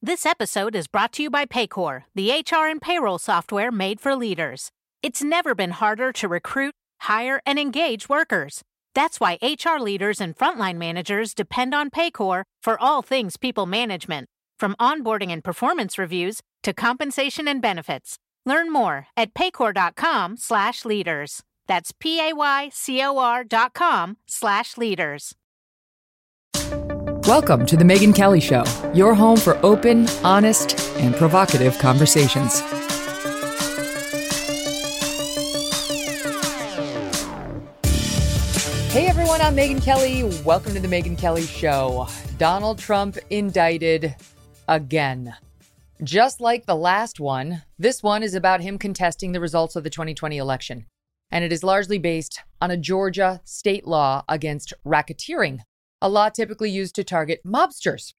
This episode is brought to you by Paycor, the HR and payroll software made for leaders. It's never been harder to recruit, hire, and engage workers. That's why HR leaders and frontline managers depend on Paycor for all things people management, from onboarding and performance reviews to compensation and benefits. Learn more at paycor.com/leaders. That's p a y c o r.com slash leaders. Welcome to the Megyn Kelly Show, your home for open, honest, and provocative conversations. Hey everyone, I'm Megyn Kelly. Welcome to the Megyn Kelly Show. Donald Trump indicted again. Just like the last one, this one is about him contesting the results of the 2020 election. And it is largely based on a Georgia state law against racketeering, a law typically used to target mobsters.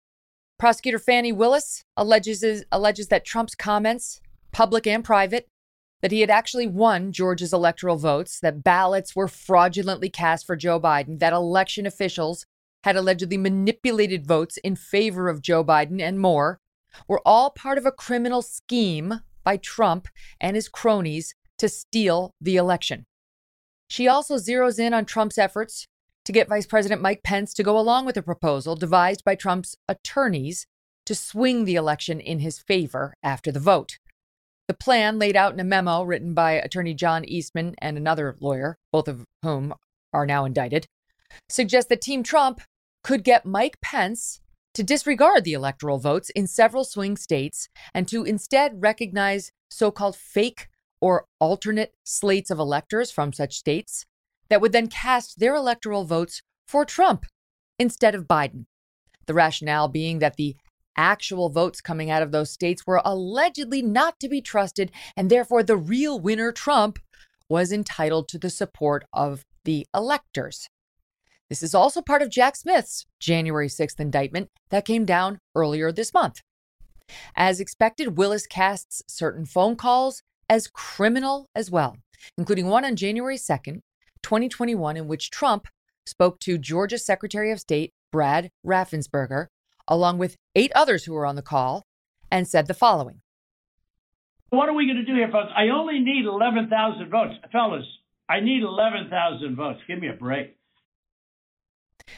Prosecutor Fani Willis alleges, alleges that Trump's comments, public and private, that he had actually won Georgia's electoral votes, that ballots were fraudulently cast for Joe Biden, that election officials had allegedly manipulated votes in favor of Joe Biden, and more, were all part of a criminal scheme by Trump and his cronies to steal the election. She also zeroes in on Trump's efforts to get Vice President Mike Pence to go along with a proposal devised by Trump's attorneys to swing the election in his favor after the vote. The plan, laid out in a memo written by attorney John Eastman and another lawyer, both of whom are now indicted, suggests that Team Trump could get Mike Pence to disregard the electoral votes in several swing states and to instead recognize so called fake or alternate slates of electors from such states that would then cast their electoral votes for Trump instead of Biden. The rationale being that the actual votes coming out of those states were allegedly not to be trusted, and therefore the real winner, Trump, was entitled to the support of the electors. This is also part of Jack Smith's January 6th indictment that came down earlier this month. As expected, Willis casts certain phone calls as criminal as well, including one on January 2nd 2021, in which Trump spoke to Georgia Secretary of State Brad Raffensperger, along with eight others who were on the call, and said the following What are we going to do here, folks? I only need 11,000 votes. Fellas, I need 11,000 votes. Give me a break.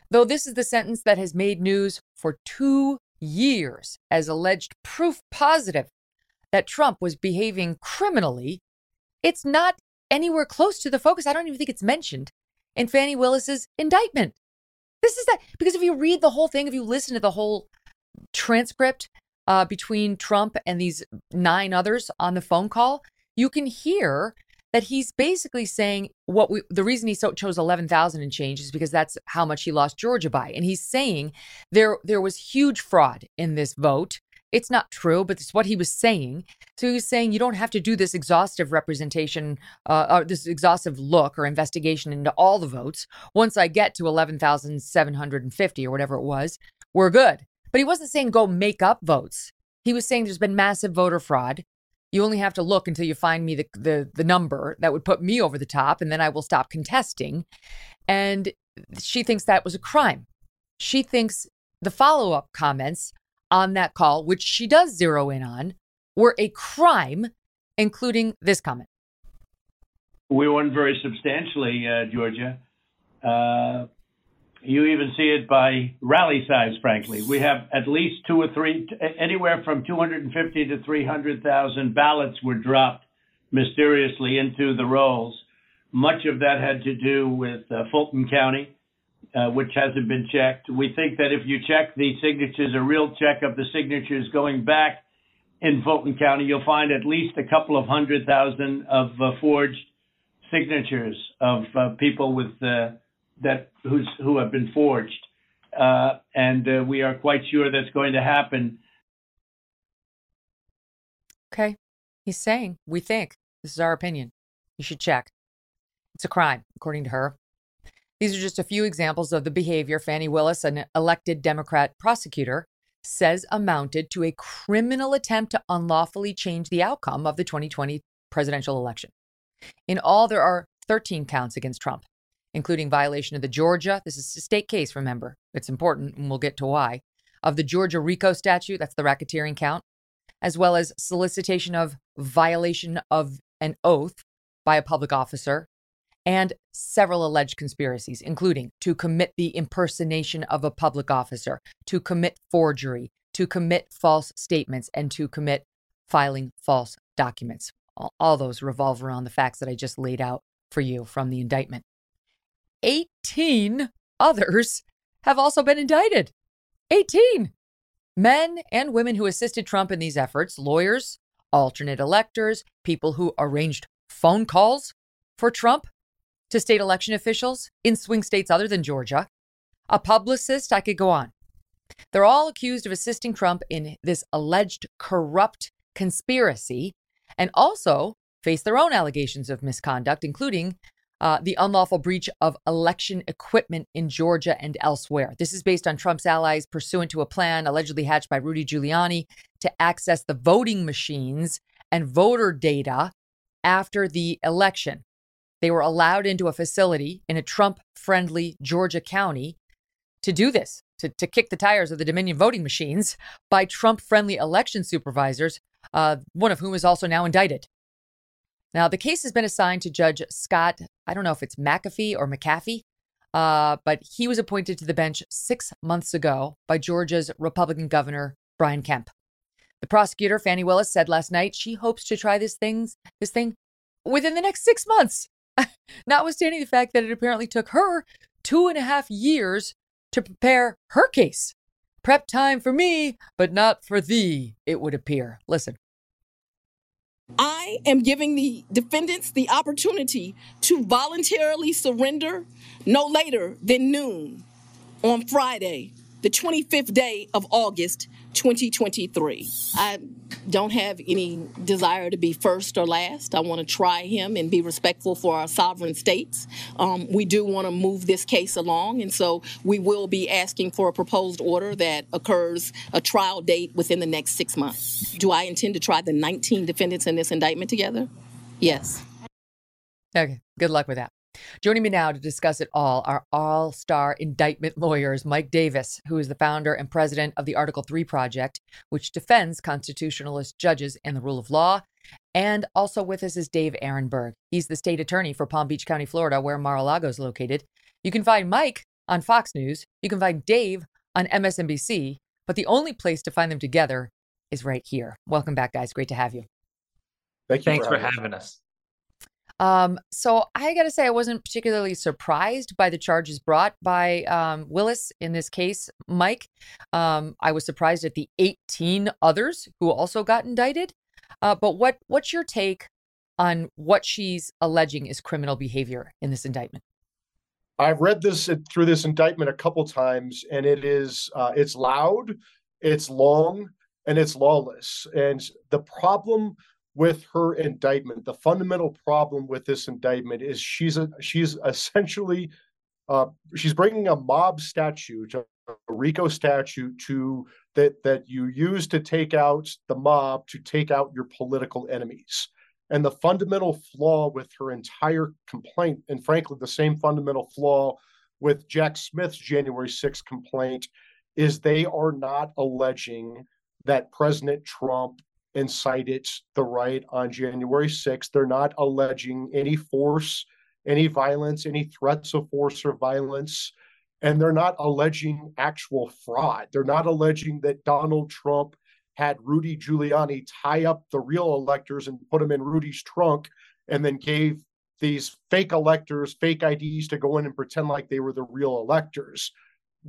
Though this is the sentence that has made news for two years as alleged proof positive that Trump was behaving criminally, it's not anywhere close to the focus. I don't even think it's mentioned in Fani Willis's indictment. This is that because if you read the whole thing, if you listen to the whole transcript uh, between Trump and these nine others on the phone call, you can hear that he's basically saying what we the reason he so chose 11,000 and change is because that's how much he lost Georgia by and he's saying there there was huge fraud in this vote it's not true, but it's what he was saying. So he was saying you don't have to do this exhaustive representation, uh, or this exhaustive look or investigation into all the votes. Once I get to 11,750 or whatever it was, we're good. But he wasn't saying go make up votes. He was saying there's been massive voter fraud. You only have to look until you find me the, the, the number that would put me over the top, and then I will stop contesting. And she thinks that was a crime. She thinks the follow up comments on that call, which she does zero in on, were a crime, including this comment. We won very substantially, uh, Georgia. Uh, you even see it by rally size, frankly. We have at least two or three, anywhere from 250 to 300,000 ballots were dropped mysteriously into the rolls. Much of that had to do with uh, Fulton County uh, which hasn't been checked. We think that if you check the signatures, a real check of the signatures going back in Fulton County, you'll find at least a couple of hundred thousand of uh, forged signatures of uh, people with uh, that who's, who have been forged, uh, and uh, we are quite sure that's going to happen. Okay, he's saying we think this is our opinion. You should check. It's a crime, according to her. These are just a few examples of the behavior Fani Willis, an elected Democrat prosecutor, says amounted to a criminal attempt to unlawfully change the outcome of the 2020 presidential election. In all, there are 13 counts against Trump, including violation of the Georgia, this is a state case, remember, it's important, and we'll get to why, of the Georgia RICO statute, that's the racketeering count, as well as solicitation of violation of an oath by a public officer, and several alleged conspiracies, including to commit the impersonation of a public officer, to commit forgery, to commit false statements, and to commit filing false documents. All, all those revolve around the facts that I just laid out for you from the indictment. 18 others have also been indicted. 18 men and women who assisted Trump in these efforts, lawyers, alternate electors, people who arranged phone calls for Trump to state election officials in swing states other than Georgia, a publicist, I could go on. They're all accused of assisting Trump in this alleged corrupt conspiracy and also face their own allegations of misconduct, including uh, the unlawful breach of election equipment in Georgia and elsewhere. This is based on Trump's allies pursuant to a plan allegedly hatched by Rudy Giuliani to access the voting machines and voter data after the election. They were allowed into a facility in a Trump friendly Georgia county to do this, to, to kick the tires of the Dominion voting machines by Trump friendly election supervisors, uh, one of whom is also now indicted. Now, the case has been assigned to Judge Scott, I don't know if it's McAfee or McAfee, uh, but he was appointed to the bench six months ago by Georgia's Republican governor, Brian Kemp. The prosecutor, Fani Willis, said last night she hopes to try this things this thing within the next six months, notwithstanding the fact that it apparently took her two and a half years to prepare her case. Prep time for me, but not for thee, it would appear. Listen. I am giving the defendants the opportunity to voluntarily surrender no later than noon on Friday, the 25th day of August 2023. I don't have any desire to be first or last. I want to try him and be respectful for our sovereign states. Um, we do want to move this case along, and so we will be asking for a proposed order that occurs a trial date within the next six months. Do I intend to try the 19 defendants in this indictment together? Yes. Okay, good luck with that. Joining me now to discuss it all are all star indictment lawyers Mike Davis, who is the founder and president of the Article 3 Project, which defends constitutionalist judges and the rule of law. And also with us is Dave Aronberg. He's the state attorney for Palm Beach County, Florida, where Mar a Lago is located. You can find Mike on Fox News. You can find Dave on MSNBC. But the only place to find them together is right here. Welcome back, guys. Great to have you. Thank you Thanks for having, for having us. us. Um, so I got to say, I wasn't particularly surprised by the charges brought by um, Willis in this case, Mike. Um, I was surprised at the 18 others who also got indicted. Uh, but what what's your take on what she's alleging is criminal behavior in this indictment? I've read this through this indictment a couple times, and it is uh, it's loud, it's long, and it's lawless. And the problem with her indictment. The fundamental problem with this indictment is she's a, she's essentially uh, she's bringing a mob statute, a RICO statute, to that that you use to take out the mob to take out your political enemies. And the fundamental flaw with her entire complaint, and frankly, the same fundamental flaw with Jack Smith's January 6th complaint, is they are not alleging that President Trump incited the right on January 6th. They're not alleging any force, any violence, any threats of force or violence. And they're not alleging actual fraud. They're not alleging that Donald Trump had Rudy Giuliani tie up the real electors and put them in Rudy's trunk and then gave these fake electors fake IDs to go in and pretend like they were the real electors.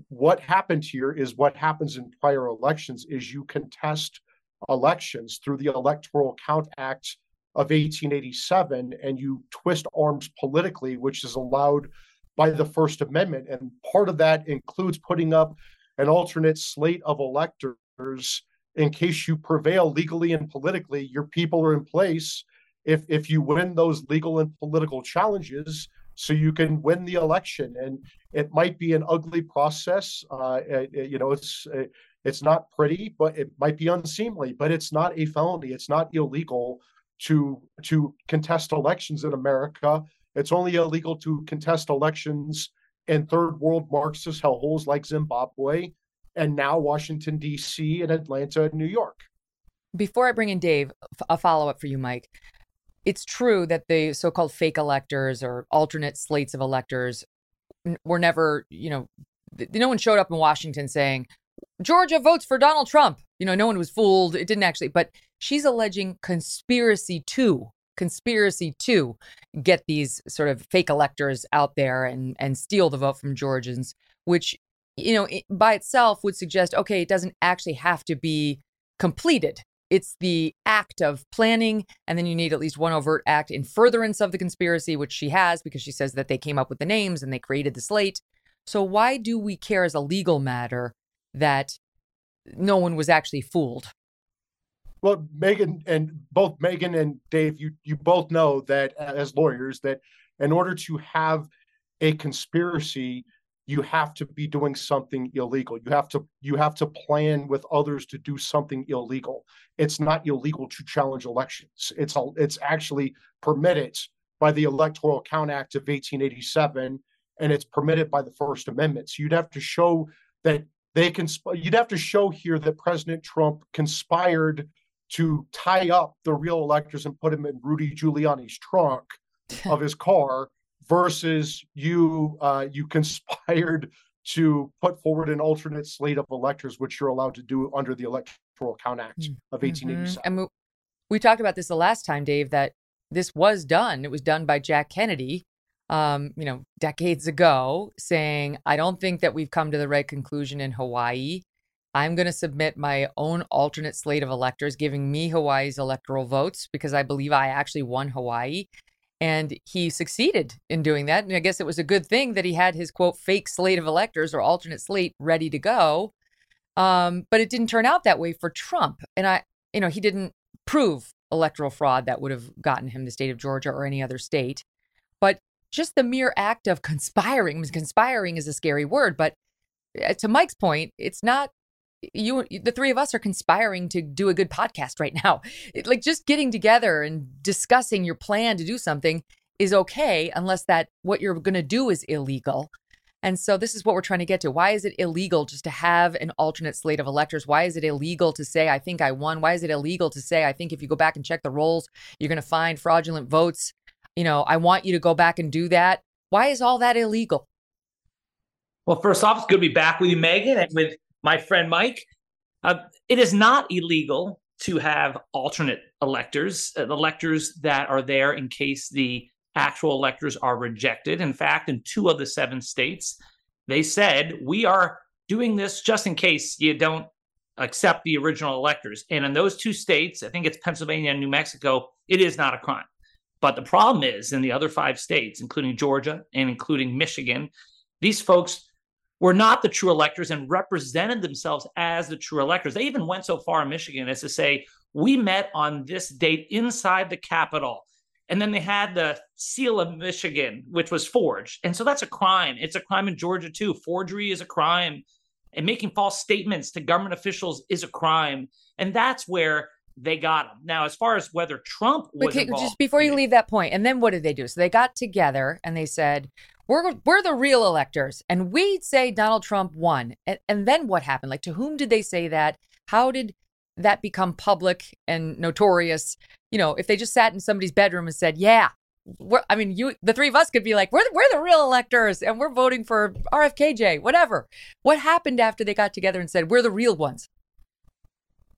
What happened here is what happens in prior elections is you contest elections through the Electoral Count Act of 1887 and you twist arms politically, which is allowed by the First Amendment. And part of that includes putting up an alternate slate of electors in case you prevail legally and politically, your people are in place. If if you win those legal and political challenges, so you can win the election, and it might be an ugly process. Uh, you know, it's it's not pretty, but it might be unseemly, but it's not a felony. It's not illegal to to contest elections in America. It's only illegal to contest elections in third world Marxist hellholes like Zimbabwe. and now Washington, D.C., and Atlanta, and New York. Before I bring in Dave, a follow up for you, Mike. It's true that the so called fake electors or alternate slates of electors were never, you know, no one showed up in Washington saying, Georgia votes for Donald Trump. You know, no one was fooled. It didn't actually, but she's alleging conspiracy to conspiracy to get these sort of fake electors out there and and steal the vote from Georgians, which you know by itself would suggest okay, it doesn't actually have to be completed. It's the act of planning, and then you need at least one overt act in furtherance of the conspiracy, which she has because she says that they came up with the names and they created the slate. So why do we care as a legal matter that no one was actually fooled? Well, Megyn and both Megyn and Dave, you you both know that uh, as lawyers that in order to have a conspiracy, you have to be doing something illegal. You have to you have to plan with others to do something illegal. It's not illegal to challenge elections. It's all it's actually permitted by the Electoral Count Act of 1887 and it's permitted by the First Amendment. So you'd have to show that they can you'd have to show here that President Trump conspired to tie up the real electors and put them in Rudy Giuliani's trunk of his car versus you uh, you conspired to put forward an alternate slate of electors, which you're allowed to do under the Electoral Count Act of 1887. Mm-hmm. And we, we talked about this the last time, Dave, that this was done. It was done by Jack Kennedy, um, you know, decades ago, saying, I don't think that we've come to the right conclusion in Hawaii. I'm going to submit my own alternate slate of electors, giving me Hawaii's electoral votes because I believe I actually won Hawaii. And he succeeded in doing that. And I guess it was a good thing that he had his quote fake slate of electors or alternate slate ready to go. Um, but it didn't turn out that way for Trump. And I, you know, he didn't prove electoral fraud that would have gotten him the state of Georgia or any other state. Just the mere act of conspiring, conspiring is a scary word, but uh, to Mike's point, it's not you the three of us are conspiring to do a good podcast right now. It, like just getting together and discussing your plan to do something is okay unless that what you're going to do is illegal. And so this is what we're trying to get to. Why is it illegal just to have an alternate slate of electors? Why is it illegal to say i think i won why is it illegal to say i think if you go back and check the rolls you're going to find fraudulent votes you know i want you to go back and do that why is all that illegal well, first off, it's good to be back with you, Megyn, and with my friend Mike. Uh, it is not illegal to have alternate electors, uh, electors that are there in case the actual electors are rejected. In fact, in two of the seven states, they said, we are doing this just in case you don't accept the original electors. And in those two states, I think it's Pennsylvania and New Mexico, it is not a crime. But the problem is in the other five states, including Georgia and including Michigan, these folks were not the true electors and represented themselves as the true electors. They even went so far in Michigan as to say, we met on this date inside the Capitol. And then they had the seal of Michigan, which was forged. And so that's a crime. It's a crime in Georgia, too. Forgery is a crime. And making false statements to government officials is a crime. And that's where they got him. Now, as far as whether Trump was okay, involved, just before you leave that point, and then what did they do? So they got together and they said, "We're we're the real electors," and we'd say Donald Trump won. And, and then what happened? Like, to whom did they say that? How did that become public and notorious? You know, if they just sat in somebody's bedroom and said, "Yeah." We're, I mean, you, the three of us could be like, we're, we're the real electors and we're voting for RFKJ, whatever. What happened after they got together and said, we're the real ones?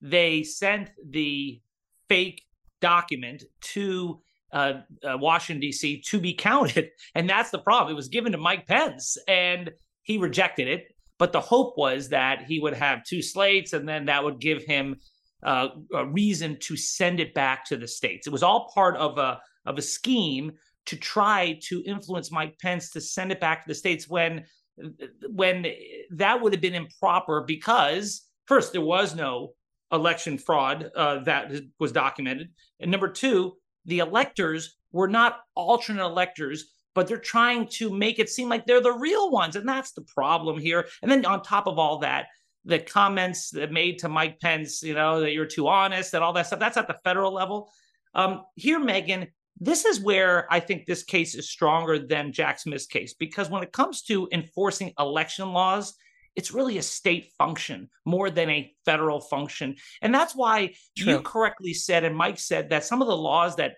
They sent the fake document to uh, uh, Washington, D.C. to be counted. And that's the problem. It was given to Mike Pence and he rejected it. But the hope was that he would have two slates and then that would give him uh, a reason to send it back to the states. It was all part of a, of a scheme to try to influence Mike Pence to send it back to the states when when that would have been improper because first there was no election fraud uh, that was documented. And number two, the electors were not alternate electors, but they're trying to make it seem like they're the real ones. And that's the problem here. And then on top of all that, the comments that made to Mike Pence, you know, that you're too honest and all that stuff, that's at the federal level. Um, here, Megyn, this is where I think this case is stronger than Jack Smith's case, because when it comes to enforcing election laws, it's really a state function more than a federal function. And that's why True. you correctly said, and Mike said, that some of the laws that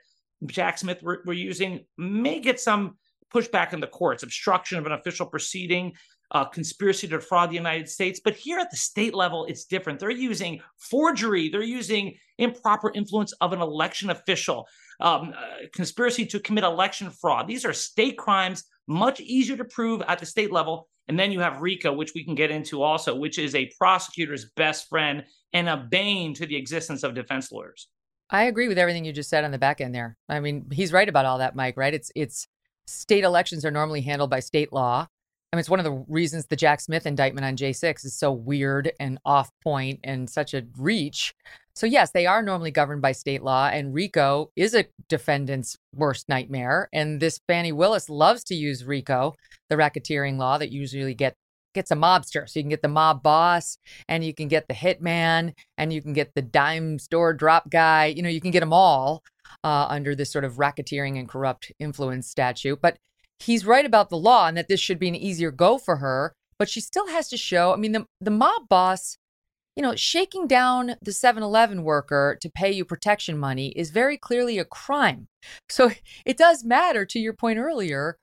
Jack Smith were, were using may get some pushback in the courts, obstruction of an official proceeding, uh, conspiracy to defraud the United States. But here at the state level, it's different. They're using forgery, they're using improper influence of an election official, um, uh, conspiracy to commit election fraud. These are state crimes, much easier to prove at the state level. And then you have RICO, which we can get into also, which is a prosecutor's best friend and a bane to the existence of defense lawyers. I agree with everything you just said on the back end there. I mean, he's right about all that, Mike, right? It's it's state elections are normally handled by state law. Mean, it's one of the reasons the Jack Smith indictment on J6 is so weird and off point and such a reach. So, yes, they are normally governed by state law, and RICO is a defendant's worst nightmare. And this Fani Willis loves to use RICO, the racketeering law that usually get gets a mobster. So you can get the mob boss and you can get the hitman and you can get the dime store drop guy. You know, you can get them all uh, under this sort of racketeering and corrupt influence statute. But he's right about the law and that this should be an easier go for her. But she still has to show. I mean, the the mob boss, you know, shaking down the 7-Eleven worker to pay you protection money is very clearly a crime. So it does matter to your point earlier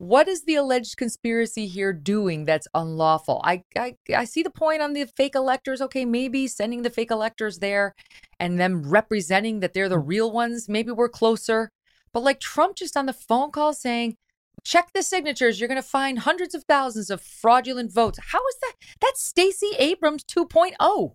what is the alleged conspiracy here doing that's unlawful? I, I I see the point on the fake electors. Okay, maybe sending the fake electors there and them representing that they're the hmm. real ones. Maybe we're closer. But like Trump just on the phone call saying, check the signatures. You're going to find hundreds of thousands of fraudulent votes. How is that? That's Stacey Abrams 2.0.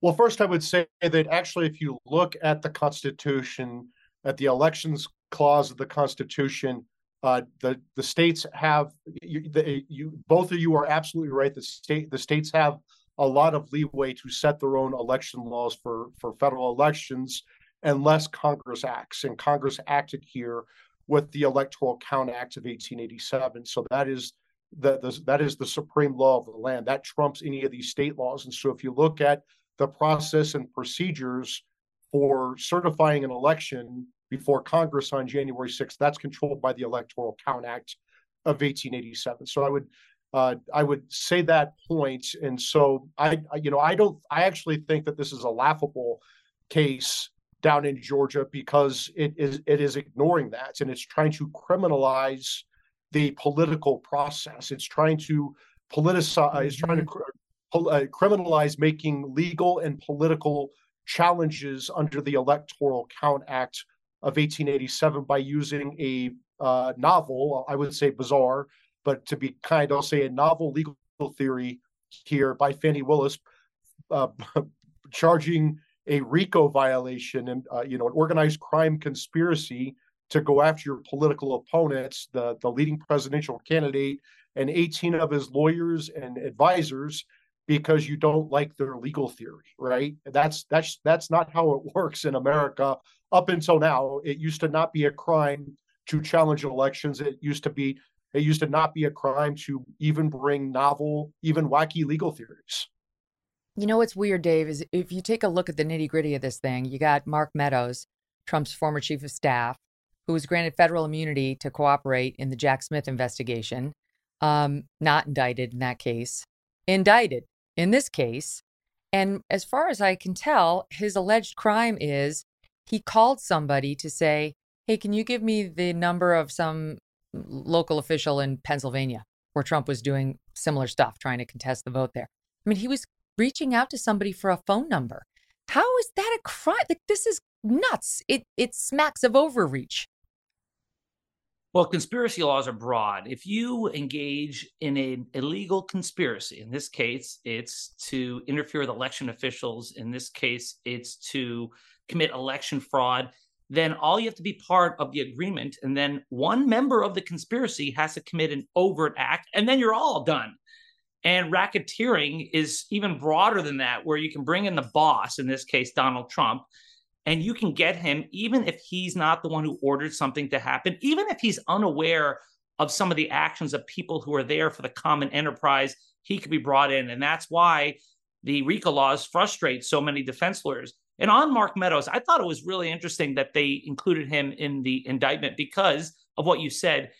Well, first, I would say that actually, if you look at the Constitution, at the elections clause of the Constitution, uh, the the states have you, the, you both of you are absolutely right. The state the states have a lot of leeway to set their own election laws for for federal elections unless Congress acts. And Congress acted here with the Electoral Count Act of 1887. So that is the, the, that is the supreme law of the land. That trumps any of these state laws. And so if you look at the process and procedures for certifying an election before Congress on January 6th. That's controlled by the Electoral Count Act of 1887. So I would uh, I would say that point. and so I, I, you know I don't I actually think that this is a laughable case down in Georgia because it is it is ignoring that and it's trying to criminalize the political process. It's trying to politicize. Mm-hmm. It's trying to mm-hmm. uh, criminalize making legal and political challenges under the Electoral Count Act of 1887 by using a uh, novel, I would say bizarre, but to be kind, I'll say a novel legal theory here by Fani Willis, uh, charging a RICO violation and uh, you know an organized crime conspiracy to go after your political opponents, the the leading presidential candidate, and 18 of his lawyers and advisors because you don't like their legal theory, right? That's that's that's not how it works in America up until now. It used to not be a crime to challenge elections. It used to be it used to not be a crime to even bring novel, even wacky legal theories. You know what's weird, Dave, is if you take a look at the nitty gritty of this thing, you got Mark Meadows, Trump's former chief of staff, who was granted federal immunity to cooperate in the Jack Smith investigation, um, not indicted in that case, indicted in this case. And as far as I can tell, his alleged crime is he called somebody to say, Hey, can you give me the number of some local official in Pennsylvania where Trump was doing similar stuff, trying to contest the vote there? I mean, he was reaching out to somebody for a phone number. How is that a crime? Like, this is nuts. It, it smacks of overreach. Well, conspiracy laws are broad. If you engage in an illegal conspiracy, in this case, it's to interfere with election officials. In this case, it's to commit election fraud. Then all you have to be part of the agreement. And then one member of the conspiracy has to commit an overt act, and then you're all done. And racketeering is even broader than that, where you can bring in the boss, in this case, Donald Trump, and you can get him even if he's not the one who ordered something to happen, even if he's unaware of some of the actions of people who are there for the common enterprise, he could be brought in. And that's why the RICO laws frustrate so many defense lawyers. And on Mark Meadows, I thought it was really interesting that they included him in the indictment because of what you said.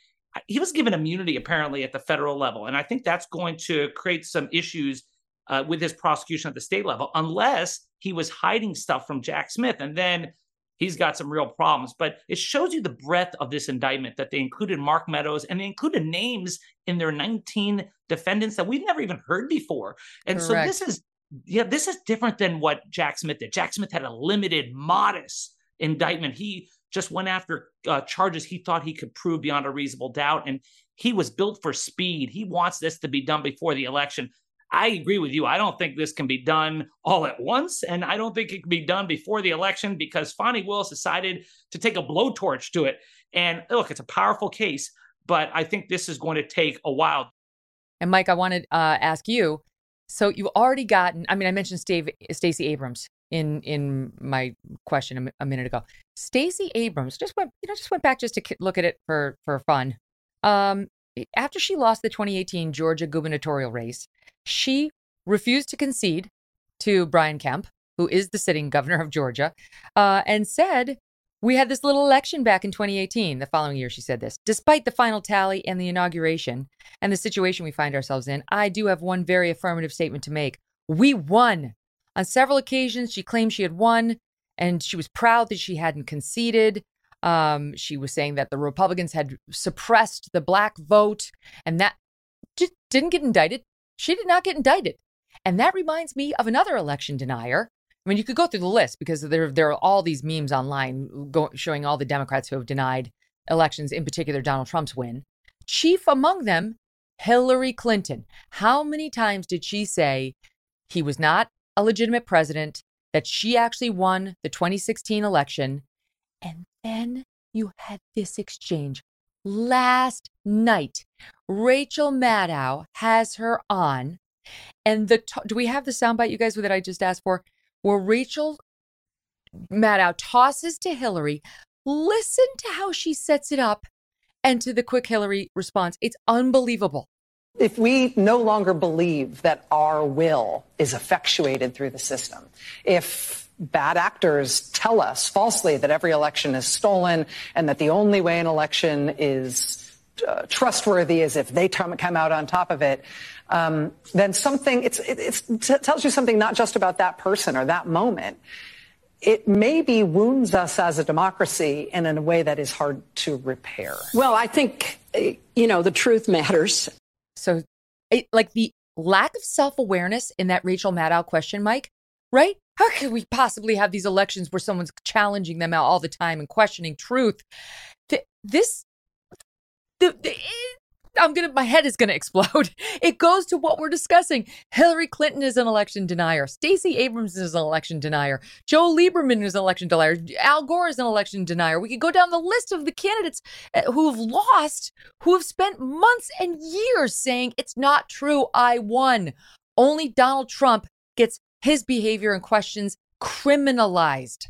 He was given immunity apparently at the federal level, and I think that's going to create some issues uh, with his prosecution at the state level, unless he was hiding stuff from Jack Smith, and then he's got some real problems. But it shows you the breadth of this indictment that they included Mark Meadows and they included names in their 19 defendants that we've never even heard before. And Correct. so this is yeah, this is different than what Jack Smith did. Jack Smith had a limited, modest indictment. He just went after uh, charges he thought he could prove beyond a reasonable doubt. And he was built for speed. He wants this to be done before the election. I agree with you. I don't think this can be done all at once. And I don't think it can be done before the election because Fani Willis decided to take a blowtorch to it. And look, it's a powerful case, but I think this is going to take a while. And Mike, I want to uh, ask you. So you've already gotten. I mean, I mentioned Stacey Abrams in in my question a, a minute ago. Stacey Abrams just went, you know, just went back just to look at it for for fun. Um, after she lost the 2018 Georgia gubernatorial race, she refused to concede to Brian Kemp, who is the sitting governor of Georgia, uh, and said, We had this little election back in 2018. The following year, she said this. Despite the final tally and the inauguration and the situation we find ourselves in, I do have one very affirmative statement to make. We won. On several occasions, she claimed she had won, and she was proud that she hadn't conceded. Um, she was saying that the Republicans had suppressed the black vote, and that just didn't get indicted. She did not get indicted. And that reminds me of another election denier. I mean, you could go through the list because there, there are all these memes online go, showing all the Democrats who have denied elections, in particular Donald Trump's win. Chief among them, Hillary Clinton. How many times did she say he was not a legitimate president, that she actually won the 2016 election? And then you had this exchange last night. Rachel Maddow has her on, and the do we have the soundbite, you guys, that I just asked for, where Rachel Maddow tosses to Hillary. Listen to how she sets it up, and to the quick Hillary response. It's unbelievable. If we no longer believe that our will is effectuated through the system, if bad actors tell us falsely that every election is stolen and that the only way an election is uh, trustworthy is if they come out on top of it, um, then something it it tells you something not just about that person or that moment. It maybe wounds us as a democracy and in a way that is hard to repair. Well, I think you know the truth matters. So, it, like the lack of self awareness in that Rachel Maddow question, Mike, right? How could we possibly have these elections where someone's challenging them out all the time and questioning truth? This, the, the, I'm gonna, my head is gonna explode. It goes to what we're discussing. Hillary Clinton is an election denier. Stacey Abrams is an election denier. Joe Lieberman is an election denier. Al Gore is an election denier. We could go down the list of the candidates uh, who have lost, who have spent months and years saying it's not true. I won. Only Donald Trump gets his behavior and questions criminalized.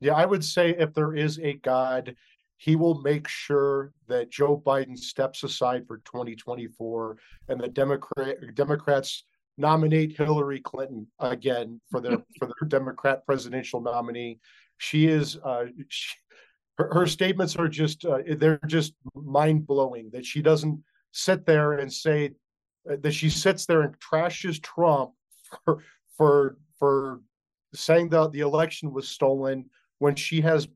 Yeah, I would say if there is a God, he will make sure that Joe Biden steps aside for 2024 and the Democrat Democrats nominate Hillary Clinton again for their for their Democrat presidential nominee. She is uh, she, her, her, statements are just uh, they're just mind blowing that she doesn't sit there and say uh, that she sits there and trashes Trump for for for saying that the election was stolen when she has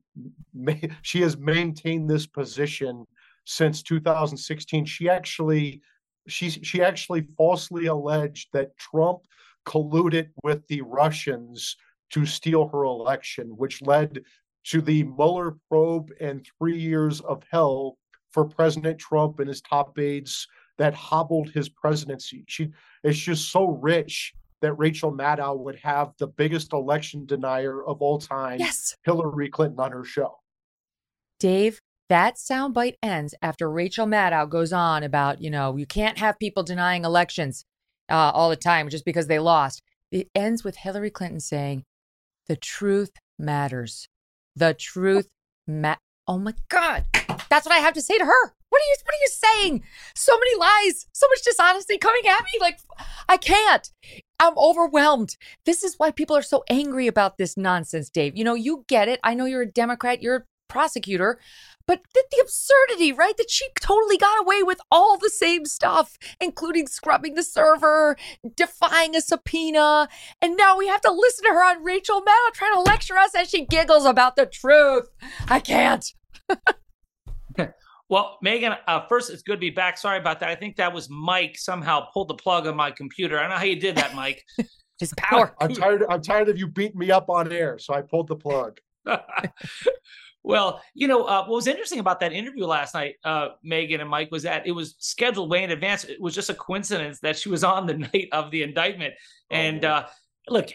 she has maintained this position since 2016 she actually she she actually falsely alleged that Trump colluded with the Russians to steal her election which led to the Mueller probe and 3 years of hell for President Trump and his top aides that hobbled his presidency. She it's just so rich that Rachel Maddow would have the biggest election denier of all time, yes. Hillary Clinton, on her show. Dave, that soundbite ends after Rachel Maddow goes on about, you know, you can't have people denying elections uh, all the time just because they lost. It ends with Hillary Clinton saying, the truth matters. The truth ma- Oh my God. That's what I have to say to her. What are you what are you saying? So many lies, so much dishonesty coming at me. Like I can't. I'm overwhelmed. This is why people are so angry about this nonsense, Dave. You know, you get it. I know you're a Democrat. You're a prosecutor. But the, the, absurdity, right? That she totally got away with all the same stuff, including scrubbing the server, defying a subpoena. And now we have to listen to her on Rachel Maddow trying to lecture us as she giggles about the truth. I can't. well, Megyn, uh, first, it's good to be back. Sorry about that. I think that was Mike somehow pulled the plug on my computer. I don't know how you did that, Mike. His power. I'm tired. I'm tired of you beating me up on air, so I pulled the plug. Well, you know, uh, what was interesting about that interview last night, uh, Megyn and Mike, was that it was scheduled way in advance. It was just a coincidence that she was on the night of the indictment. Oh, and uh, look,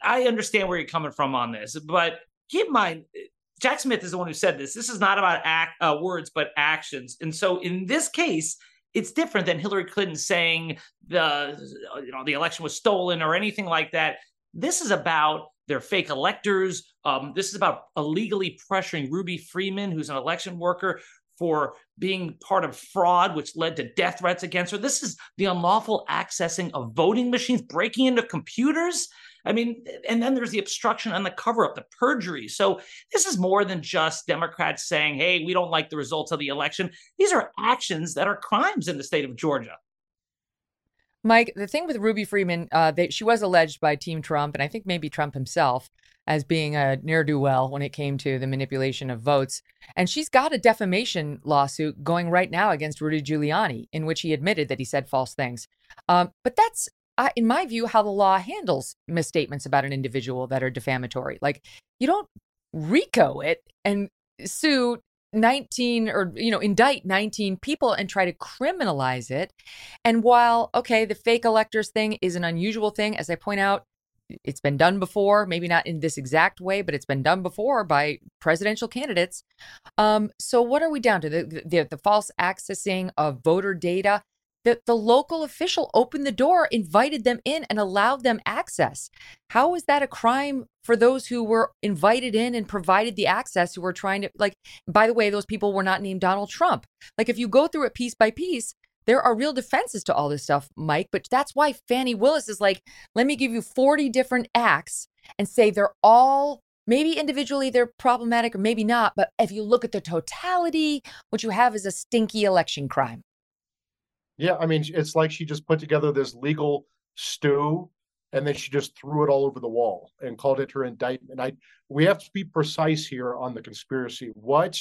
I understand where you're coming from on this, but keep in mind, Jack Smith is the one who said this. This is not about act, uh, words, but actions. And so in this case, it's different than Hillary Clinton saying the you know the election was stolen or anything like that. This is about they're fake electors. Um, this is about illegally pressuring Ruby Freeman, who's an election worker, for being part of fraud, which led to death threats against her. This is the unlawful accessing of voting machines, breaking into computers. I mean, and then there's the obstruction and the cover up, the perjury. So this is more than just Democrats saying, hey, we don't like the results of the election. These are actions that are crimes in the state of Georgia. Mike, the thing with Ruby Freeman, uh, they, she was alleged by Team Trump, and I think maybe Trump himself, as being a ne'er do well when it came to the manipulation of votes. And she's got a defamation lawsuit going right now against Rudy Giuliani, in which he admitted that he said false things. Um, but that's, uh, in my view, how the law handles misstatements about an individual that are defamatory. Like, you don't RICO it and sue 19 or you know indict 19 people and try to criminalize it. And while okay the fake electors thing is an unusual thing as i point out it's been done before maybe not in this exact way but it's been done before by presidential candidates. Um so what are we down to? The the, the false accessing of voter data that the local official opened the door, invited them in, and allowed them access. How is that a crime for those who were invited in and provided the access who were trying to, like, by the way, those people were not named Donald Trump? Like, if you go through it piece by piece, there are real defenses to all this stuff, Mike. But that's why Fani Willis is like, let me give you 40 different acts and say they're all maybe individually they're problematic or maybe not. But if you look at the totality, what you have is a stinky election crime. Yeah, I mean, it's like she just put together this legal stew and then she just threw it all over the wall and called it her indictment. I we have to be precise here on the conspiracy. What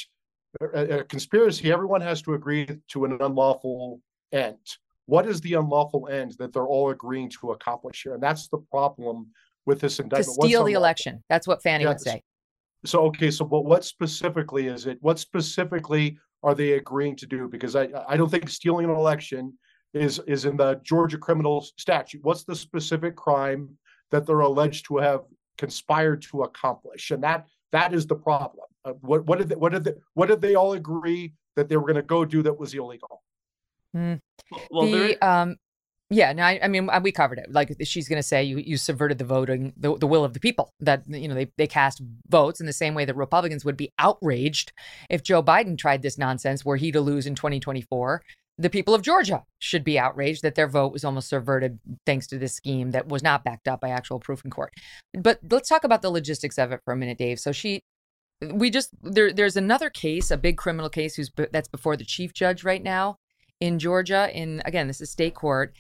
er, a, a conspiracy? Everyone has to agree to an unlawful end. What is the unlawful end that they're all agreeing to accomplish here? And that's the problem with this indictment. To steal the election. That's what Fani would say. So okay, so but what specifically is it? What specifically are they agreeing to do? Because I I don't think stealing an election is is in the Georgia criminal statute. What's the specific crime that they're alleged to have conspired to accomplish? And that that is the problem. Uh, what what did they, what did they, what did they all agree that they were going to go do that was illegal? Mm. Well, the, um, yeah, no, I, I, mean uh, we covered it. Like she's going to say, you you subverted the voting, the, the will of the people. That you know they they cast votes in the same way that Republicans would be outraged if Joe Biden tried this nonsense, were he to lose in 2024. The people of Georgia should be outraged that their vote was almost subverted thanks to this scheme that was not backed up by actual proof in court. But let's talk about the logistics of it for a minute, Dave. So she, we just there there's another case, a big criminal case, who's that's before the chief judge right now in Georgia. In again, this is state court.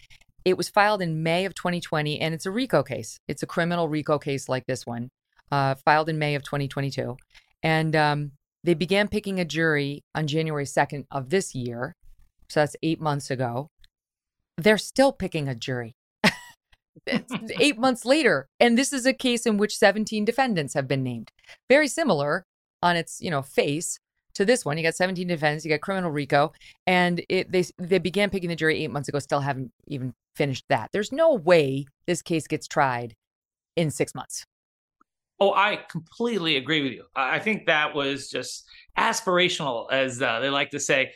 It was filed in May of 2020, and it's a RICO case. It's a criminal RICO case like this one, uh, filed in May of 2022. And um, they began picking a jury on January 2nd of this year. So that's eight months ago. They're still picking a jury. eight months later. And this is a case in which 17 defendants have been named. Very similar on its, you know, face to this one. You got 17 defendants, you got criminal RICO, and it, they they began picking the jury eight months ago. Still haven't even finished that. There's no way this case gets tried in six months. Oh, I completely agree with you. I think that was just aspirational, as uh, they like to say,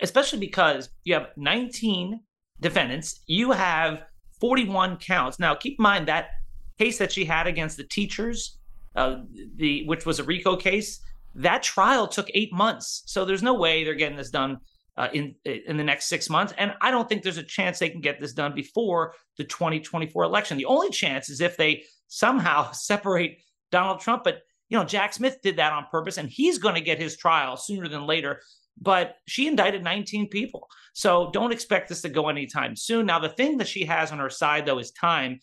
especially because you have 19 defendants, you have 41 counts. Now, keep in mind that case that she had against the teachers, uh, the which was a RICO case that trial took eight months. So there's no way they're getting this done uh, in in the next six months. And I don't think there's a chance they can get this done before the 2024 election. The only chance is if they somehow separate Donald Trump. But you know, Jack Smith did that on purpose and he's going to get his trial sooner than later. But she indicted 19 people. So don't expect this to go anytime soon. Now, the thing that she has on her side, though, is time.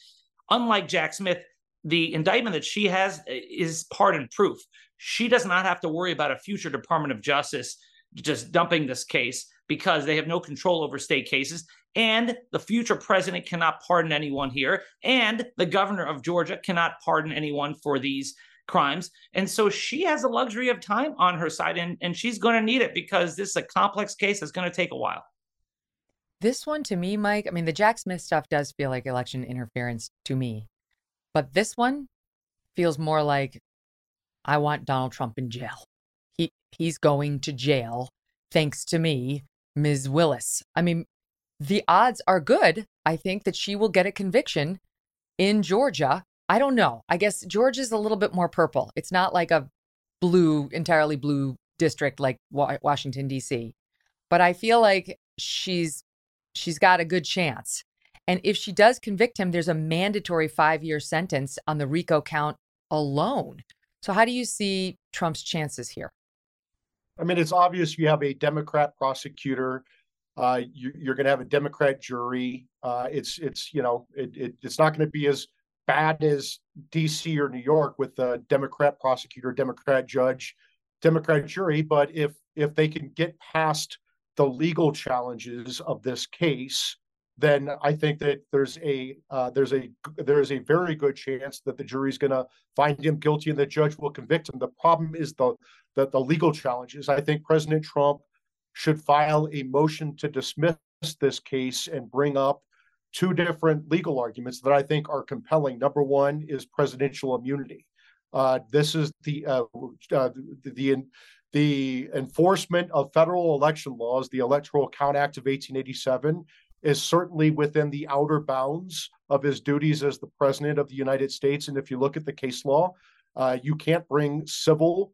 Unlike Jack Smith, the indictment that she has uh, is pardon proof. She does not have to worry about a future Department of Justice just dumping this case because they have no control over state cases. And the future president cannot pardon anyone here. And the governor of Georgia cannot pardon anyone for these crimes. And so she has the luxury of time on her side, and, and she's going to need it because this is a complex case that's going to take a while. This one to me, Mike, I mean, the Jack Smith stuff does feel like election interference to me. But this one feels more like I want Donald Trump in jail. He he's going to jail thanks to me, Ms. Willis. I mean, the odds are good, I think, that she will get a conviction in Georgia. I don't know. I guess Georgia's a little bit more purple. It's not like a blue, entirely blue district like Washington, D.C. But I feel like she's she's got a good chance. And if she does convict him, there's a mandatory five year sentence on the RICO count alone. So, how do you see Trump's chances here? I mean, it's obvious you have a Democrat prosecutor. Uh, you, are going to have a Democrat jury. Uh, it's it's you know it, it it's not going to be as bad as D.C. or New York with a Democrat prosecutor, Democrat judge, Democrat jury. But if if they can get past the legal challenges of this case, then I think that there's a uh, there's a there's a very good chance that the jury's going to find him guilty and the judge will convict him. The problem is the, the the legal challenges. I think President Trump should file a motion to dismiss this case and bring up two different legal arguments that I think are compelling. Number one is presidential immunity. Uh, this is the uh, uh, the, the the enforcement of federal election laws, the Electoral Count Act of 1887, is certainly within the outer bounds of his duties as the president of the United States. And if you look at the case law, uh, you can't bring civil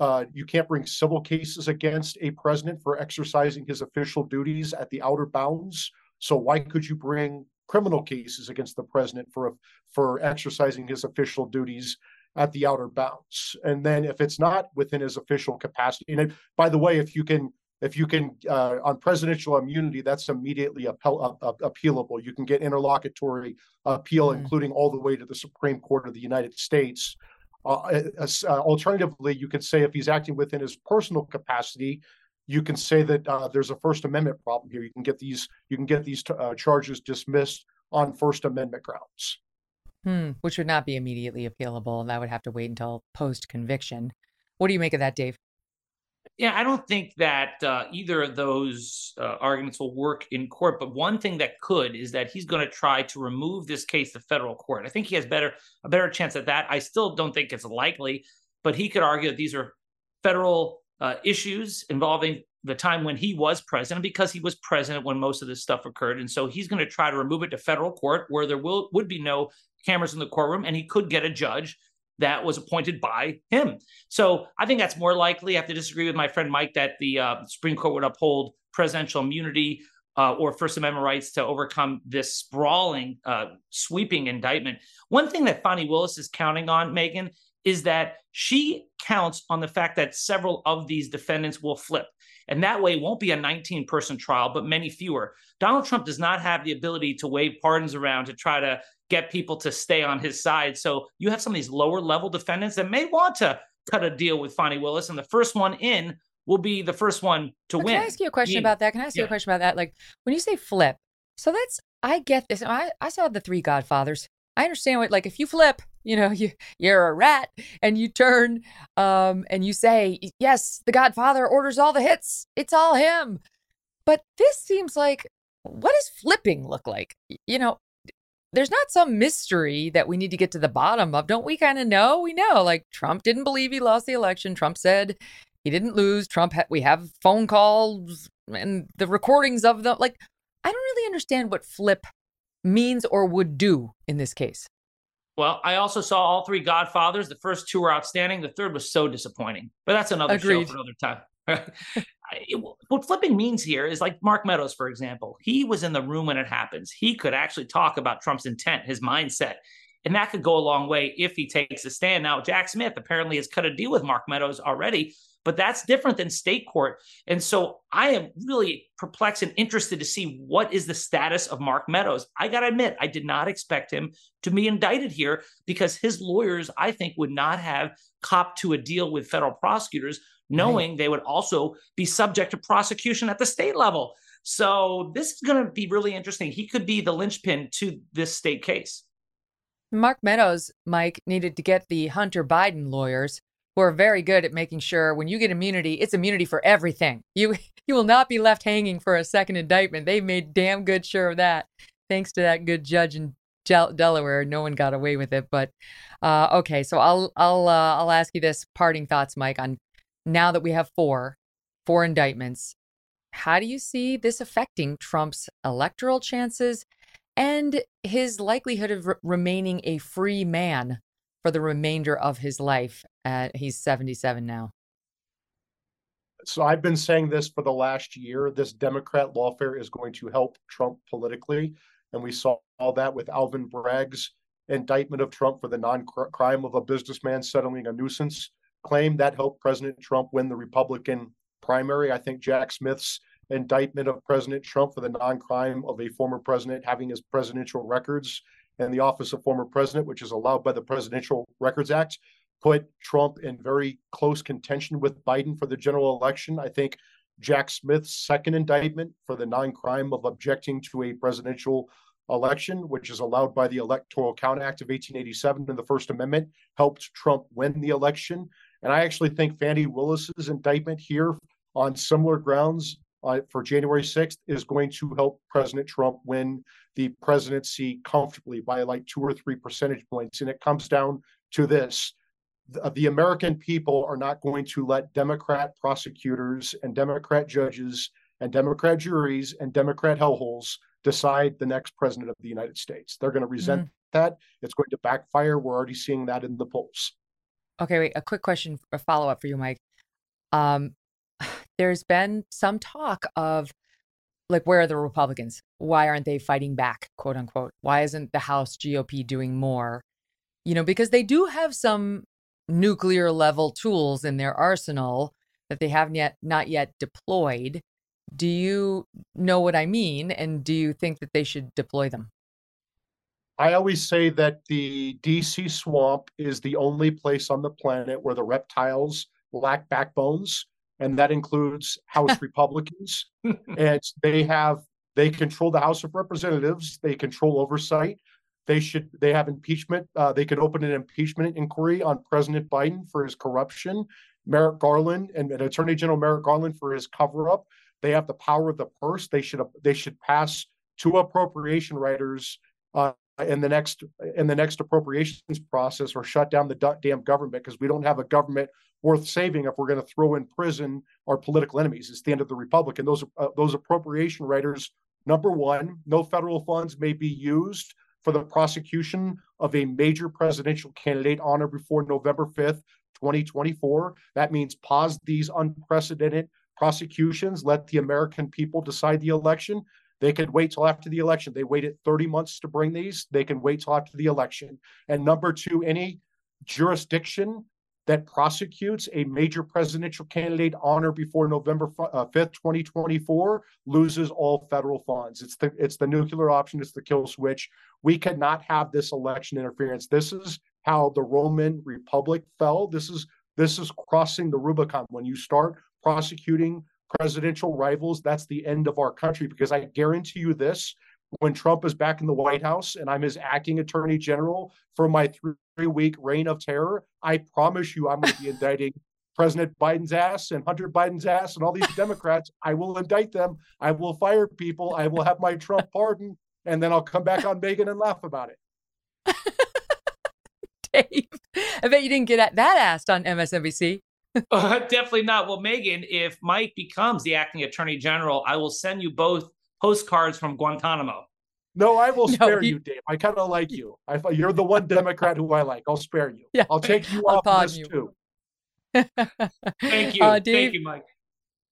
uh, you can't bring civil cases against a president for exercising his official duties at the outer bounds. So why could you bring criminal cases against the president for for exercising his official duties at the outer bounds? And then if it's not within his official capacity, and by the way, if you can if you can uh, on presidential immunity that's immediately appeal, uh, appealable. You can get interlocutory appeal mm. including all the way to the supreme court of the united states. Uh, uh, alternatively you could say if he's acting within his personal capacity you can say that uh, there's a first amendment problem here. You can get these you can get these uh, charges dismissed on first amendment grounds. Hmm, which would not be immediately appealable. And that would have to wait until post conviction what do you make of that dave yeah, I don't think that uh, either of those uh, arguments will work in court. But one thing that could is that he's going to try to remove this case to federal court. I think he has better a better chance at that. I still don't think it's likely, but he could argue that these are federal uh, issues involving the time when he was president, because he was president when most of this stuff occurred, and so he's going to try to remove it to federal court where there will would be no cameras in the courtroom, and he could get a judge that was appointed by him. So I think that's more likely. I have to disagree with my friend Mike that the uh, Supreme Court would uphold presidential immunity uh, or First Amendment rights to overcome this sprawling, uh, sweeping indictment. One thing that Fani Willis is counting on, Megyn, is that she counts on the fact that several of these defendants will flip. And that way, it won't be a 19 person trial, but many fewer. Donald Trump does not have the ability to wave pardons around to try to get people to stay on his side. So you have some of these lower level defendants that may want to cut a deal with Fani Willis, and the first one in will be the first one to win. Can I ask you a question about that? Can I ask yeah. you a question about that? Like when you say flip, so that's I get this. I, I saw the three Godfathers. I understand what like if you flip, you know, you you're a rat and you turn um and you say, Yes, the Godfather orders all the hits. It's all him. But this seems like what does flipping look like? You know, there's not some mystery that we need to get to the bottom of. Don't we kind of know? We know like Trump didn't believe he lost the election. Trump said he didn't lose. Trump ha- we have phone calls and the recordings of them. Like I don't really understand what flip means or would do in this case. Well, I also saw all three Godfathers. The first two were outstanding. The third was so disappointing. But that's another Agreed. show for another time. what flipping means here is like Mark Meadows, for example. He was in the room when it happens. He could actually talk about Trump's intent, his mindset. And that could go a long way if he takes a stand. Now, Jack Smith apparently has cut a deal with Mark Meadows already, but that's different than state court. And so I am really perplexed and interested to see what is the status of Mark Meadows. I got to admit, I did not expect him to be indicted here because his lawyers, I think, would not have copped to a deal with federal prosecutors, knowing right. they would also be subject to prosecution at the state level. So this is going to be really interesting. He could be the linchpin to this state case. Mark Meadows, Mike, needed to get the Hunter Biden lawyers who are very good at making sure when you get immunity, it's immunity for everything. You you will not be left hanging for a second indictment. They made damn good sure of that. Thanks to that good judge in Delaware, no one got away with it. But uh, okay, so I'll I'll uh, I'll ask you this parting thoughts, Mike, on now that we have four four indictments. How do you see this affecting Trump's electoral chances and his likelihood of re- remaining a free man for the remainder of his life. Uh, he's 77 now. So I've been saying this for the last year. This Democrat lawfare is going to help Trump politically. And we saw all that with Alvin Bragg's indictment of Trump for the non crime of a businessman settling a nuisance claim. That helped President Trump win the Republican primary. I think Jack Smith's indictment of President Trump for the non crime of a former president having his presidential records and the office of former president, which is allowed by the Presidential Records Act, put Trump in very close contention with Biden for the general election. I think Jack Smith's second indictment for the non crime of objecting to a presidential election, which is allowed by the Electoral Count Act of 1887 and the First Amendment, helped Trump win the election. And I actually think Fani Willis's indictment here on similar grounds uh, for January 6th is going to help President Trump win the presidency comfortably by like two or three percentage points. And it comes down to this the, the American people are not going to let Democrat prosecutors and Democrat judges and Democrat juries and Democrat hellholes decide the next president of the United States. They're going to resent mm. that. It's going to backfire. We're already seeing that in the polls. Okay, wait. A quick question, a follow up for you, Mike. Um, there's been some talk of like where are the republicans? Why aren't they fighting back quote unquote? Why isn't the house gop doing more? You know because they do have some nuclear level tools in their arsenal that they haven't yet not yet deployed. Do you know what i mean? And do you think that they should deploy them i always say that the dc swamp is the only place on the planet where the reptiles lack backbones and that includes House Republicans. and they have they control the House of Representatives. They control oversight. They should they have impeachment. Uh, they could open an impeachment inquiry on President Biden for his corruption, Merrick Garland and, and Attorney General Merrick Garland for his cover up. They have the power of the purse. They should they should pass two appropriation riders uh, in the next in the next appropriations process or shut down the damn government because we don't have a government worth saving if we're going to throw in prison our political enemies. It's the end of the republic, and those uh, those appropriation riders. Number one, no federal funds may be used for the prosecution of a major presidential candidate on or before November fifth, 2024. That means pause these unprecedented prosecutions. Let the American people decide the election. They could wait till after the election. They waited 30 months to bring these. They can wait till after the election. And number two, any jurisdiction that prosecutes a major presidential candidate on or before November uh, 5th, 2024, loses all federal funds. It's the it's the nuclear option, it's the kill switch. We cannot have this election interference. This is how the Roman Republic fell. This is this is crossing the Rubicon. When you start prosecuting presidential rivals, that's the end of our country. Because I guarantee you this when Trump is back in the White House and I'm his acting attorney general for my three week reign of terror, I promise you I'm going to be indicting President Biden's ass and Hunter Biden's ass and all these Democrats. I will indict them. I will fire people. I will have my Trump pardon. And then I'll come back on Megyn and laugh about it. Dave, I bet you didn't get that asked on MSNBC. Uh, definitely not. Well, Megyn, if Mike becomes the acting attorney general, I will send you both postcards from Guantanamo. No, I will spare no, he... you, Dave. I kind of like you. I you're the one Democrat who I like. I'll spare you. Yeah. I'll take you off this you. too. thank you. Uh, Dave, thank you, Mike.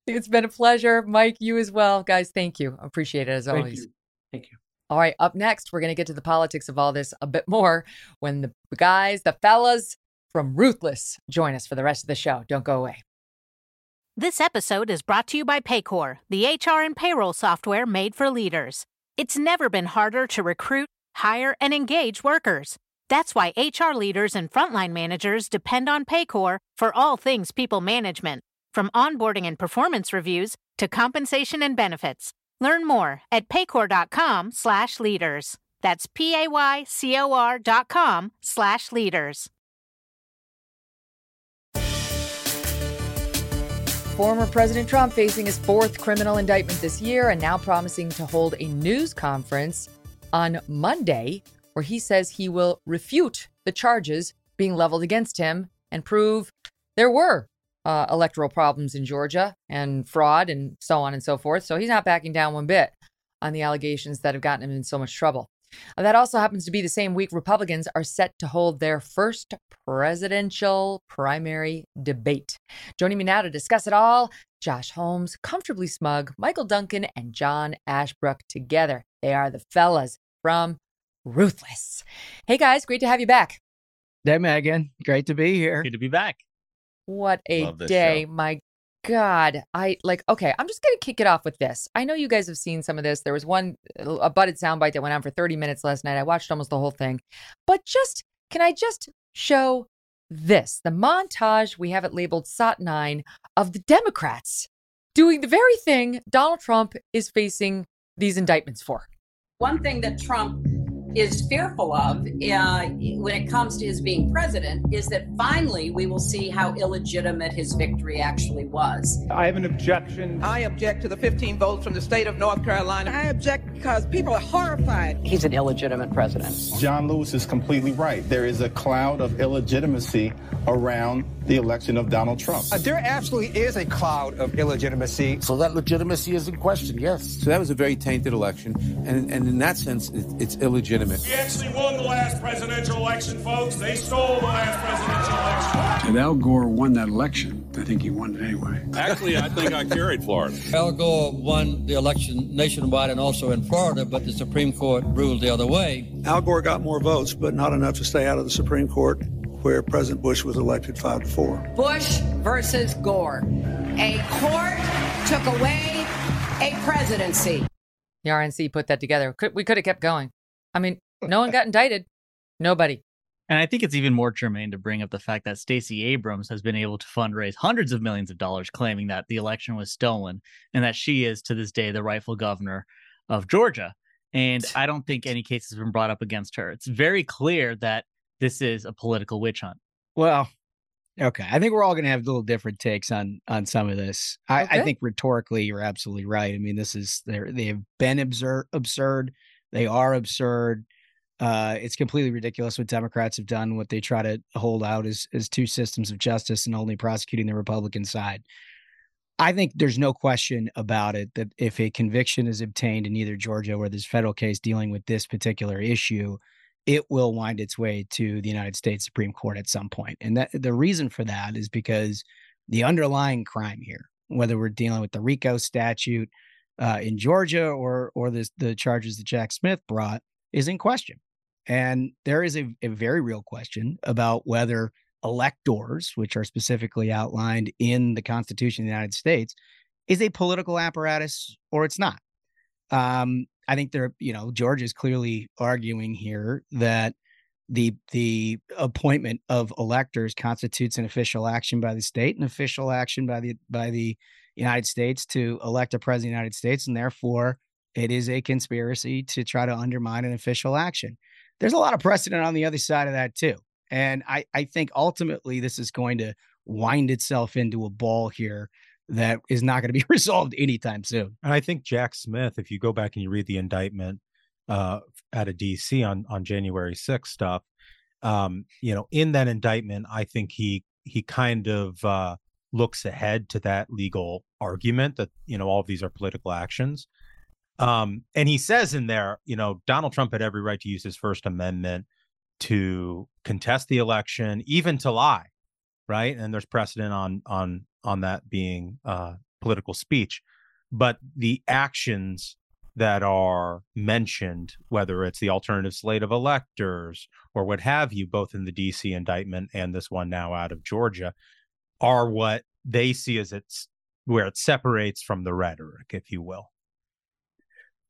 It's been a pleasure. Mike, you as well. Guys, thank you. Appreciate it as thank always. You. Thank you. All right, up next, we're going to get to the politics of all this a bit more when the guys, the fellas from Ruthless, join us for the rest of the show. Don't go away. This episode is brought to you by Paycor, the HR and payroll software made for leaders. It's never been harder to recruit, hire, and engage workers. That's why HR leaders and frontline managers depend on Paycor for all things people management, from onboarding and performance reviews to compensation and benefits. Learn more at paycor.com slash leaders. That's p a y c o Former President Trump facing his fourth criminal indictment this year and now promising to hold a news conference on Monday where he says he will refute the charges being leveled against him and prove there were uh, electoral problems in Georgia and fraud and so on and so forth. So he's not backing down one bit on the allegations that have gotten him in so much trouble. Uh, that also happens to be the same week Republicans are set to hold their first presidential primary debate. Joining me now to discuss it all, Josh Holmes, Comfortably Smug, Michael Duncan, and John Ashbrook together. They are the fellas from Ruthless. Hey guys, great to have you back. Hey Megyn, great to be here. Good to be back. What a day. Show. My God. I like, okay, I'm just going to kick it off with this. I know you guys have seen some of this. There was one, uh, a butted soundbite that went on for 30 minutes last night. I watched almost the whole thing. But just, can I just show this? The montage, we have it labeled SOT 9 of the Democrats doing the very thing Donald Trump is facing these indictments for. One thing that Trump is fearful of uh, when it comes to his being president is that finally we will see how illegitimate his victory actually was. I have an objection. I object to the 15 votes from the state of North Carolina. I object because people are horrified. He's an illegitimate president. John Lewis is completely right. There is a cloud of illegitimacy around the election of Donald Trump. Uh, there absolutely is a cloud of illegitimacy. So that legitimacy is in question, yes. So that was a very tainted election. And, and in that sense, it, it's illegitimate. We actually won the last presidential election, folks. They stole the last presidential election. And Al Gore won that election. I think he won it anyway. Actually, I think I carried Florida. Al Gore won the election nationwide and also in Florida, but the Supreme Court ruled the other way. Al Gore got more votes, but not enough to stay out of the Supreme Court where President Bush was elected 5 to 4. Bush versus Gore. A court took away a presidency. The RNC put that together. We could have kept going. I mean, no one got indicted. Nobody. And I think it's even more germane to bring up the fact that Stacey Abrams has been able to fundraise hundreds of millions of dollars claiming that the election was stolen and that she is to this day the rightful governor of Georgia. And I don't think any case has been brought up against her. It's very clear that this is a political witch hunt. Well, okay. I think we're all going to have little different takes on on some of this. I, okay. I think rhetorically, you're absolutely right. I mean, this is they they have been absurd. Absurd. They are absurd. Uh, it's completely ridiculous what Democrats have done. What they try to hold out is is two systems of justice and only prosecuting the Republican side. I think there's no question about it that if a conviction is obtained in either Georgia or this federal case dealing with this particular issue, it will wind its way to the United States Supreme Court at some point. And that the reason for that is because the underlying crime here, whether we're dealing with the RICO statute uh, in Georgia or or this, the charges that Jack Smith brought, is in question. And there is a, a very real question about whether electors, which are specifically outlined in the Constitution of the United States, is a political apparatus or it's not. Um, I think they're, you know, George is clearly arguing here that the the appointment of electors constitutes an official action by the state, an official action by the by the United States to elect a president of the United States, and therefore it is a conspiracy to try to undermine an official action. There's a lot of precedent on the other side of that too. And I, I think ultimately this is going to wind itself into a ball here that is not going to be resolved anytime soon. And I think Jack Smith, if you go back and you read the indictment uh, of DC on on January 6th stuff, um, you know, in that indictment, I think he he kind of uh, looks ahead to that legal argument that you know all of these are political actions. Um, and he says in there, you know, Donald Trump had every right to use his First Amendment to contest the election, even to lie, right? And there's precedent on on on that being uh, political speech, but the actions that are mentioned, whether it's the alternative slate of electors or what have you, both in the DC indictment and this one now out of Georgia, are what they see as it's where it separates from the rhetoric, if you will.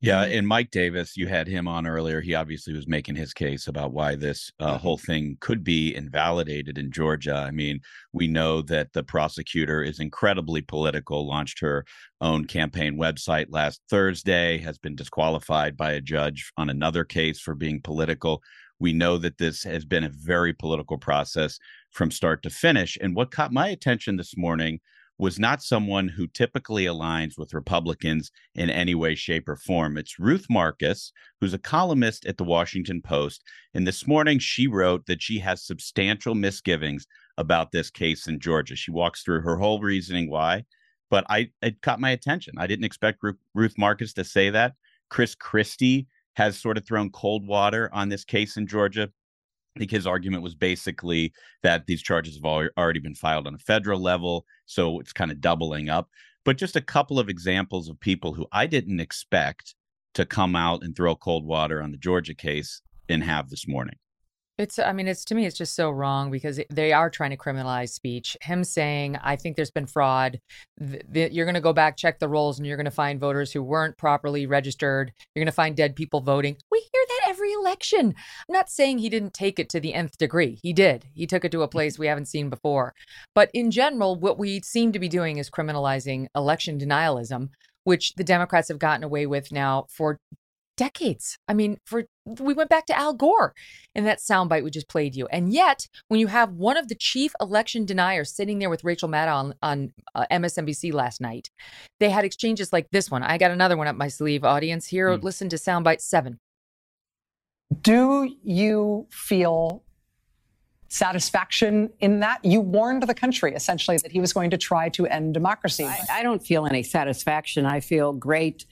Yeah, and Mike Davis, you had him on earlier. He obviously was making his case about why this uh, whole thing could be invalidated in Georgia. I mean, we know that the prosecutor is incredibly political, launched her own campaign website last Thursday, has been disqualified by a judge on another case for being political. We know that this has been a very political process from start to finish. And what caught my attention this morning was not someone who typically aligns with Republicans in any way, shape, or form. It's Ruth Marcus, who's a columnist at the Washington Post. And this morning, she wrote that she has substantial misgivings about this case in Georgia. She walks through her whole reasoning why, but I it caught my attention. I didn't expect Ruth Marcus to say that. Chris Christie has sort of thrown cold water on this case in Georgia. I think his argument was basically that these charges have already been filed on a federal level, so it's kind of doubling up. But just a couple of examples of people who I didn't expect to come out and throw cold water on the Georgia case and have this morning. It's, I mean, it's to me, it's just so wrong because they are trying to criminalize speech. Him saying, I think there's been fraud. You're going to go back, check the rolls, and you're going to find voters who weren't properly registered. You're going to find dead people voting. We every election. I'm not saying he didn't take it to the nth degree. He did. He took it to a place we haven't seen before. But in general, what we seem to be doing is criminalizing election denialism which the Democrats have gotten away with now for decades. I mean, for we went back to Al Gore in that soundbite we just played you. And yet, when you have one of the chief election deniers sitting there with Rachel Maddow on, on uh, MSNBC last night, they had exchanges like this one. I got another one up my sleeve, audience. Here, mm. listen to soundbite seven. Do you feel satisfaction in that? You warned the country essentially that he was going to try to end democracy. I, I don't feel any satisfaction. I feel great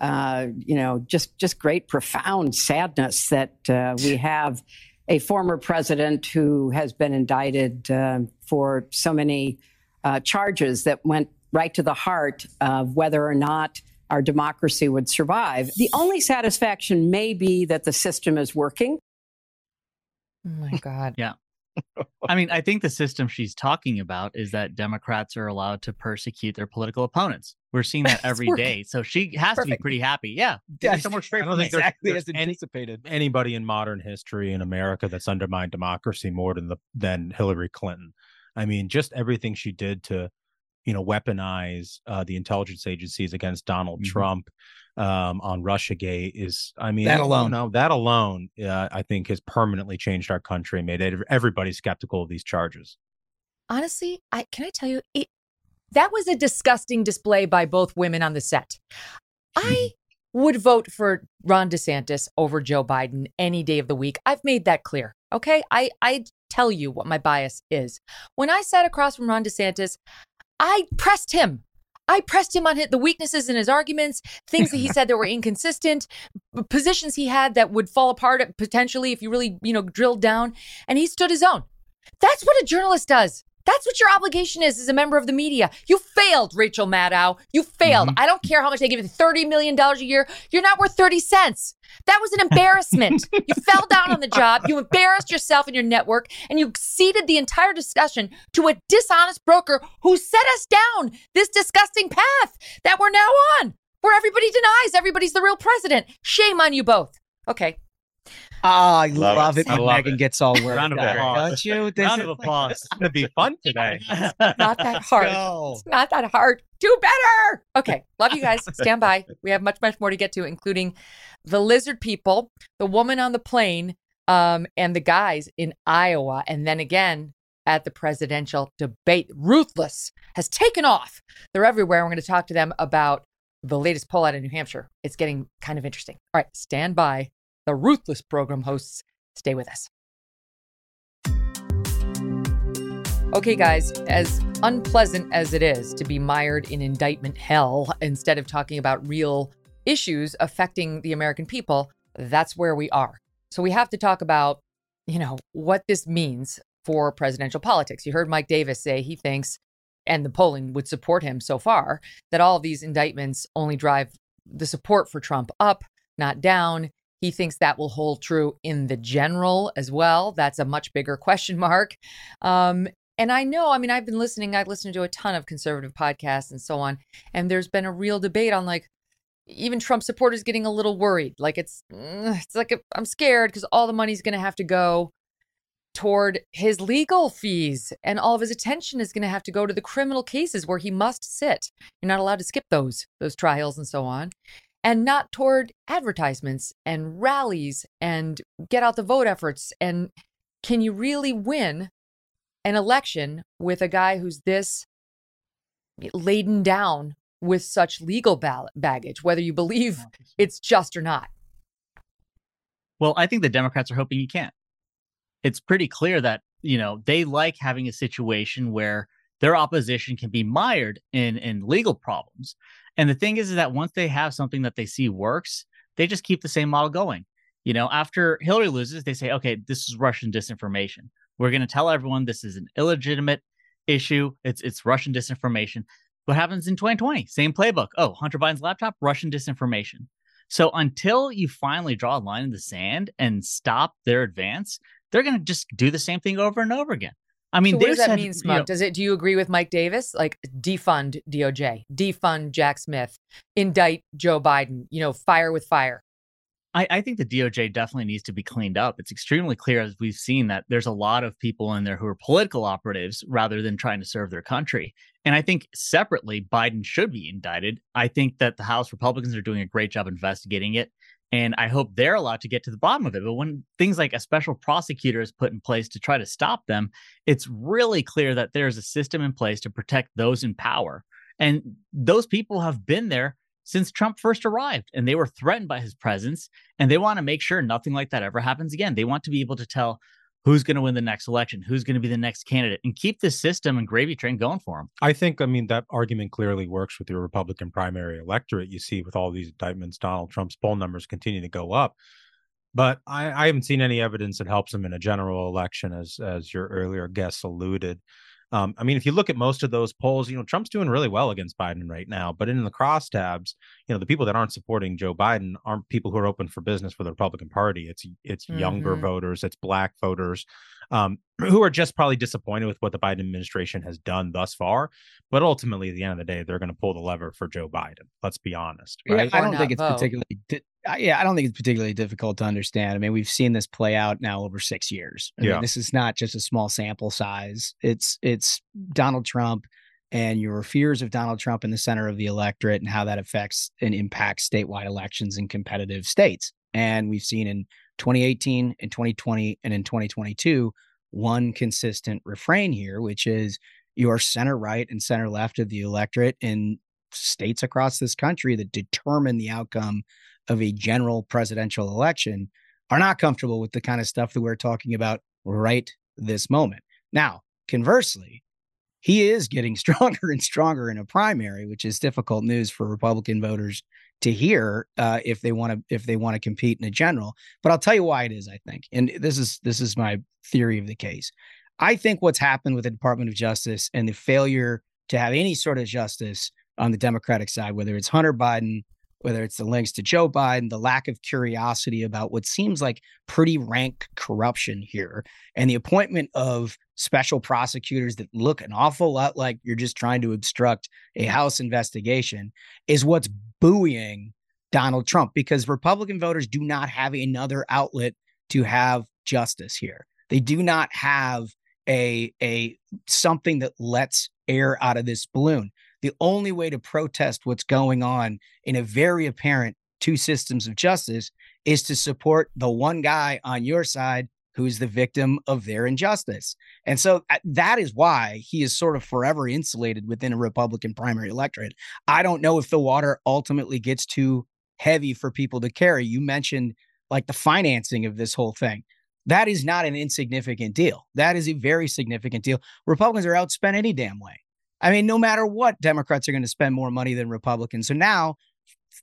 uh, you know, just just great, profound sadness that uh, we have a former president who has been indicted uh, for so many uh, charges that went right to the heart of whether or not our democracy would survive. The only satisfaction may be that the system is working. Oh my God. yeah. I mean, I think the system she's talking about is that Democrats are allowed to persecute their political opponents. We're seeing that every day, So she has Perfect. to be pretty happy. Yeah. yeah somewhere straight I don't think exactly there's, there's as anticipated. Any, anybody in modern history in America that's undermined democracy more than the than Hillary Clinton. I mean, just everything she did to, you know, weaponize uh, the intelligence agencies against Donald mm-hmm. Trump um, on Russiagate is, I mean, that alone, no, that alone, uh, I think has permanently changed our country, made everybody skeptical of these charges. Honestly, I can I tell you, it that was a disgusting display by both women on the set. I mm-hmm. would vote for Ron DeSantis over Joe Biden any day of the week. I've made that clear. Okay, I I tell you what my bias is. When I sat across from Ron DeSantis, I pressed him I pressed him on the weaknesses in his arguments, things that he said that were inconsistent, positions he had that would fall apart uh, potentially if you really, you know, drilled down. And he stood his own. That's what a journalist does. That's what your obligation is as a member of the media. You failed, Rachel Maddow. You failed. Mm-hmm. I don't care how much they give you $30 million a year. You're not worth 30 cents. That was an embarrassment. you fell down on the job. You embarrassed yourself and your network, and you ceded the entire discussion to a dishonest broker who set us down this disgusting path that we're now on, where everybody denies everybody's the real president. Shame on you both. Okay, Oh, I love, love it. when Megyn it. gets all worked Round of applause. Don't you? This Round of applause. It's going to be fun today. It's not that hard. It's not that hard. Do better. Okay. Love you guys. Stand by. We have much, much more to get to, including the lizard people, the woman on the plane, um, and the guys in Iowa. And then again, at the presidential debate. Ruthless has taken off. They're everywhere. We're going to talk to them about the latest poll out of New Hampshire. It's getting kind of interesting. All right, stand by the Ruthless program hosts. Stay with us. Okay, guys, as unpleasant as it is to be mired in indictment hell instead of talking about real issues affecting the American people, that's where we are. So we have to talk about, you know, what this means for presidential politics. You heard Mike Davis say he thinks, and the polling would support him so far, that all of these indictments only drive the support for Trump up, not down. He thinks that will hold true in the general as well. That's a much bigger question mark. Um, and I know, I mean, I've been listening, I've listened to a ton of conservative podcasts and so on. And there's been a real debate on like, even Trump supporters getting a little worried. Like it's, it's like I'm scared because all the money's going to have to go toward his legal fees and all of his attention is going to have to go to the criminal cases where he must sit. You're not allowed to skip those those trials and so on. And not toward advertisements and rallies and get out the vote efforts and can you really win an election with a guy who's this laden down with such legal baggage whether you believe it's just or not? Well, I think the Democrats are hoping you can't. It's pretty clear that you know they like having a situation where their opposition can be mired in in legal problems and the thing is, is that once they have something that they see works they just keep the same model going. You know after hillary loses they say okay this is russian disinformation. We're going to tell everyone this is an illegitimate issue. It's it's russian disinformation. What happens in 2020 same playbook. Oh hunter biden's laptop russian disinformation. So until you finally draw a line in the sand and stop their advance they're going to just do the same thing over and over again. I mean, so what does that said, mean, Smug? You know, does it? Do you agree with Mike Davis? Like defund DOJ, defund Jack Smith, indict Joe Biden. You know, fire with fire. I, I, think the DOJ definitely needs to be cleaned up. It's extremely clear, as we've seen, that there's a lot of people in there who are political operatives rather than trying to serve their country. And I think separately, Biden should be indicted. I think that the House Republicans are doing a great job investigating it. And I hope they're allowed to get to the bottom of it. But when things like a special prosecutor is put in place to try to stop them, it's really clear that there's a system in place to protect those in power. And those people have been there since Trump first arrived and they were threatened by his presence. And they want to make sure nothing like that ever happens again. They want to be able to tell who's going to win the next election, who's going to be the next candidate, and keep this system and gravy train going for them. I think, I mean, that argument clearly works with your Republican primary electorate. You see, with all these indictments, Donald Trump's poll numbers continue to go up. But I, I haven't seen any evidence that helps him in a general election, as as your earlier guests alluded. Um, I mean, if you look at most of those polls, you know, Trump's doing really well against Biden right now. But in the crosstabs, you know, the people that aren't supporting Joe Biden aren't people who are open for business for the Republican Party. It's it's mm-hmm. younger voters, it's black voters, um, who are just probably disappointed with what the Biden administration has done thus far. But ultimately, at the end of the day, they're going to pull the lever for Joe Biden. Let's be honest, right? Yeah, I don't think it's vote. particularly. Yeah, I don't think it's particularly difficult to understand. I mean, we've seen this play out now over six years. I yeah, mean, this is not just a small sample size. It's it's Donald Trump and your fears of Donald Trump in the center of the electorate and how that affects and impacts statewide elections in competitive states. And we've seen in 2018, in 2020, and in 2022 one consistent refrain here, which is your center right and center left of the electorate in states across this country that determine the outcome of a general presidential election are not comfortable with the kind of stuff that we're talking about right this moment. Now, conversely, he is getting stronger and stronger in a primary, which is difficult news for Republican voters to hear uh, if they want to if they want to compete in a general. But I'll tell you why it is. I think, and this is this is my theory of the case. I think what's happened with the Department of Justice and the failure to have any sort of justice on the Democratic side, whether it's Hunter Biden whether it's the links to Joe Biden, the lack of curiosity about what seems like pretty rank corruption here, and the appointment of special prosecutors that look an awful lot like you're just trying to obstruct a House investigation, is what's buoying Donald Trump because Republican voters do not have another outlet to have justice here. They do not have a a something that lets air out of this balloon the only way to protest what's going on in a very apparent two systems of justice is to support the one guy on your side who's the victim of their injustice. And so uh, that is why he is sort of forever insulated within a Republican primary electorate. I don't know if the water ultimately gets too heavy for people to carry. You mentioned like the financing of this whole thing. That is not an insignificant deal. That is a very significant deal. Republicans are outspent any damn way. I mean, no matter what, Democrats are going to spend more money than Republicans. So now,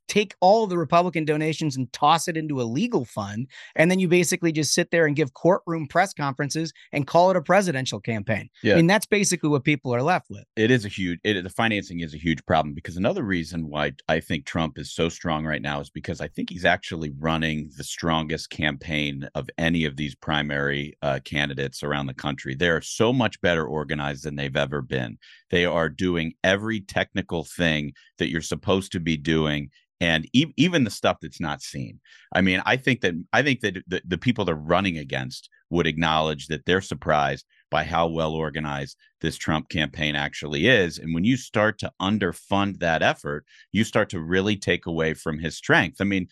take all the Republican donations and toss it into a legal fund. And then you basically just sit there and give courtroom press conferences and call it a presidential campaign. Yeah. I mean, that's basically what people are left with. It is a huge, it, the financing is a huge problem because another reason why I think Trump is so strong right now is because I think he's actually running the strongest campaign of any of these primary uh, candidates around the country. They're so much better organized than they've ever been. They are doing every technical thing that you're supposed to be doing and e- even the stuff that's not seen. I mean, I think that I think that the, the people they're running against would acknowledge that they're surprised by how well organized this Trump campaign actually is. And when you start to underfund that effort, you start to really take away from his strength. I mean,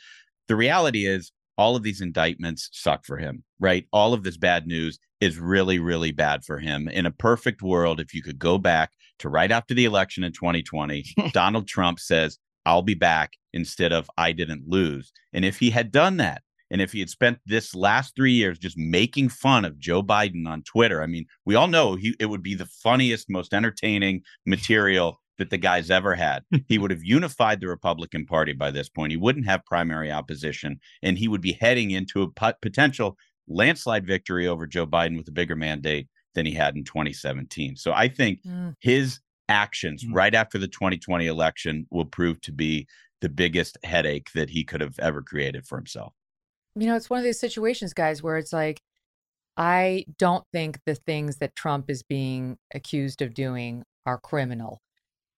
the reality is all of these indictments suck for him, right? All of this bad news is really, really bad for him. In a perfect world, if you could go back to right after the election in 2020, Donald Trump says, I'll be back instead of I didn't lose. And if he had done that, and if he had spent this last three years just making fun of Joe Biden on Twitter, I mean, we all know he it would be the funniest, most entertaining material that the guy's ever had. he would have unified the Republican Party by this point. He wouldn't have primary opposition, and he would be heading into a pot- potential landslide victory over Joe Biden with a bigger mandate than he had in 2017. So I think Mm. his actions mm. right after the 2020 election will prove to be the biggest headache that he could have ever created for himself. You know, it's one of these situations, guys, where it's like, I don't think the things that Trump is being accused of doing are criminal.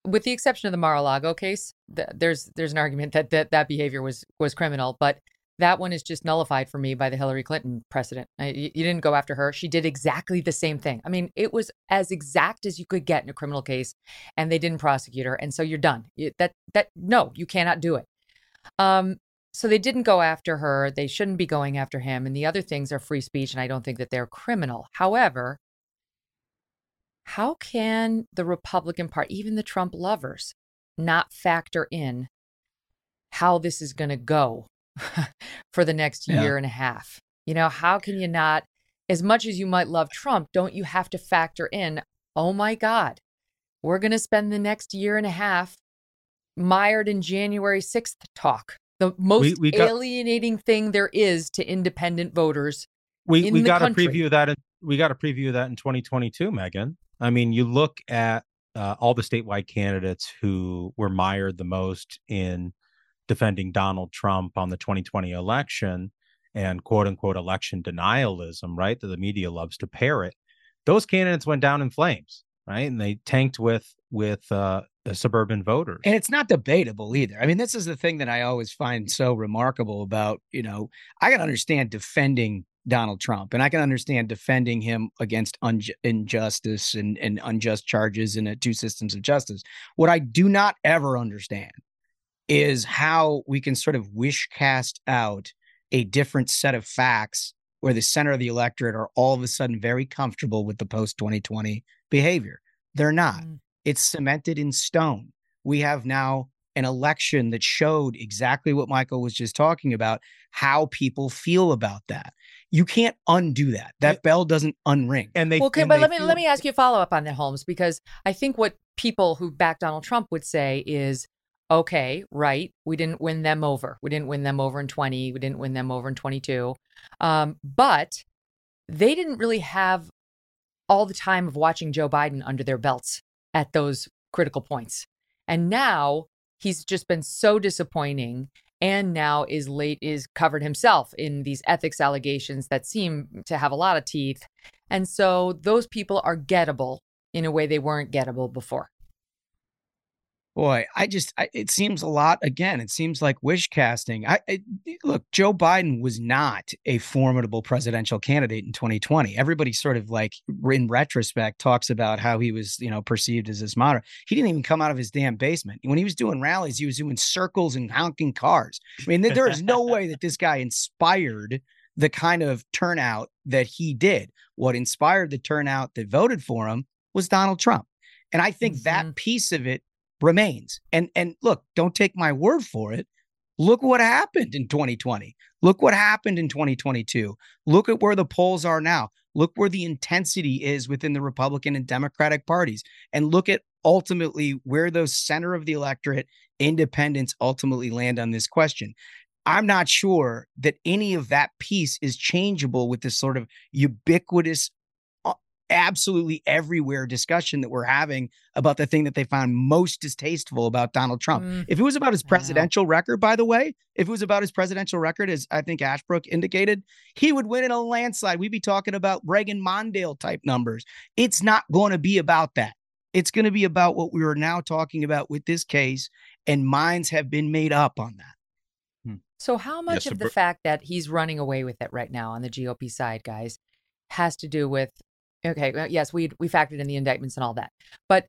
With the exception of the Mar-a-Lago case, th- there's there's an argument that that, that behavior was was criminal, but that one is just nullified for me by the Hillary Clinton precedent. I, you didn't go after her; she did exactly the same thing. I mean, it was as exact as you could get in a criminal case, and they didn't prosecute her, and so you're done. You- that that no, you cannot do it. Um, so they didn't go after her. They shouldn't be going after him. And the other things are free speech, and I don't think that they're criminal. However, how can the Republican Party, even the Trump lovers, not factor in how this is going to go for the next Yeah. year and a half? You know, how can you not, as much as you might love Trump, don't you have to factor in, oh my God, we're going to spend the next year and a half mired in January 6th talk, the most we got- alienating thing there is to independent voters. we in we got to country. preview that in, we got to preview that in 2022 megyn i mean you look at uh, all the statewide candidates who were mired the most in defending donald trump on the 2020 election and quote unquote election denialism right that the media loves to parrot those candidates went down in flames right and they tanked with with uh the suburban voters And it's not debatable either. I mean, this is the thing that I always find so remarkable about, you know, I can understand defending Donald Trump and I can understand defending him against unju- injustice and, and unjust charges in a two systems of justice. What I do not ever understand is how we can sort of wish cast out a different set of facts where the center of the electorate are all of a sudden very comfortable with the post 2020 behavior. They're not. Mm. It's cemented in stone. We have now an election that showed exactly what Michael was just talking about, how people feel about that. You can't undo that. That bell doesn't unring. And they Well, okay, but let me let me ask you a follow up on that, Holmes, because I think what people who back Donald Trump would say is, okay, right, we didn't win them over. We didn't win them over in 20. We didn't win them over in 22. Um, but they didn't really have all the time of watching Joe Biden under their belts at those critical points. And now he's just been so disappointing and now is late is covered himself in these ethics allegations that seem to have a lot of teeth. And so those people are gettable in a way they weren't gettable before. Boy, I just I, it seems a lot again. It seems like wish casting. I, I look, Joe Biden was not a formidable presidential candidate in 2020. Everybody sort of like in retrospect talks about how he was, you know, perceived as this moderate. He didn't even come out of his damn basement. When he was doing rallies, he was doing circles and honking cars. I mean, there is no way that this guy inspired the kind of turnout that he did. What inspired the turnout that voted for him was Donald Trump. And I think that mm-hmm. piece of it remains. And and look, don't take my word for it. Look what happened in 2020. Look what happened in 2022. Look at where the polls are now. Look where the intensity is within the Republican and Democratic parties. And look at ultimately where those center of the electorate independents ultimately land on this question. I'm not sure that any of that piece is changeable with this sort of ubiquitous, absolutely everywhere discussion that we're having about the thing that they found most distasteful about Donald Trump. Mm. If it was about his presidential record, by the way, if it was about his presidential record, as I think Ashbrook indicated, he would win in a landslide. We'd be talking about Reagan Mondale type numbers. It's not going to be about that. It's going to be about what we are now talking about with this case, and minds have been made up on that. So, how much Yes, of the Br- fact that he's running away with it right now on the GOP side, guys, has to do with okay, well, yes, we we factored in the indictments and all that, but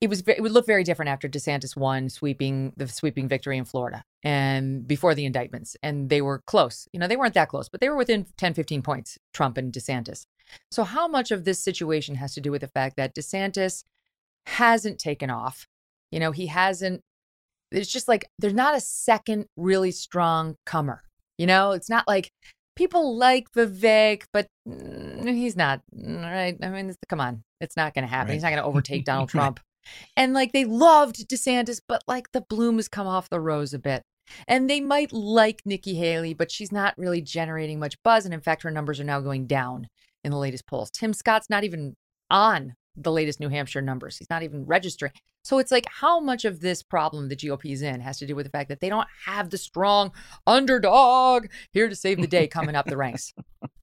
it was it would look very different after DeSantis won sweeping the sweeping victory in Florida and before the indictments, and they were close. You know, they weren't that close, but they were within 10, 15 points, Trump and DeSantis. So, how much of this situation has to do with the fact that DeSantis hasn't taken off? You know, he hasn't it's just like there's not a second really strong comer. You know, it's not like people like Vivek, but he's not right. I mean, come on, it's not going to happen. He's not going to overtake Donald Trump. And like they loved DeSantis, but like the bloom has come off the rose a bit. And they might like Nikki Haley, but she's not really generating much buzz. And in fact, her numbers are now going down in the latest polls. Tim Scott's not even on the latest New Hampshire numbers. He's not even registering. So it's like how much of this problem the GOP is in has to do with the fact that they don't have the strong underdog here to save the day coming up the ranks.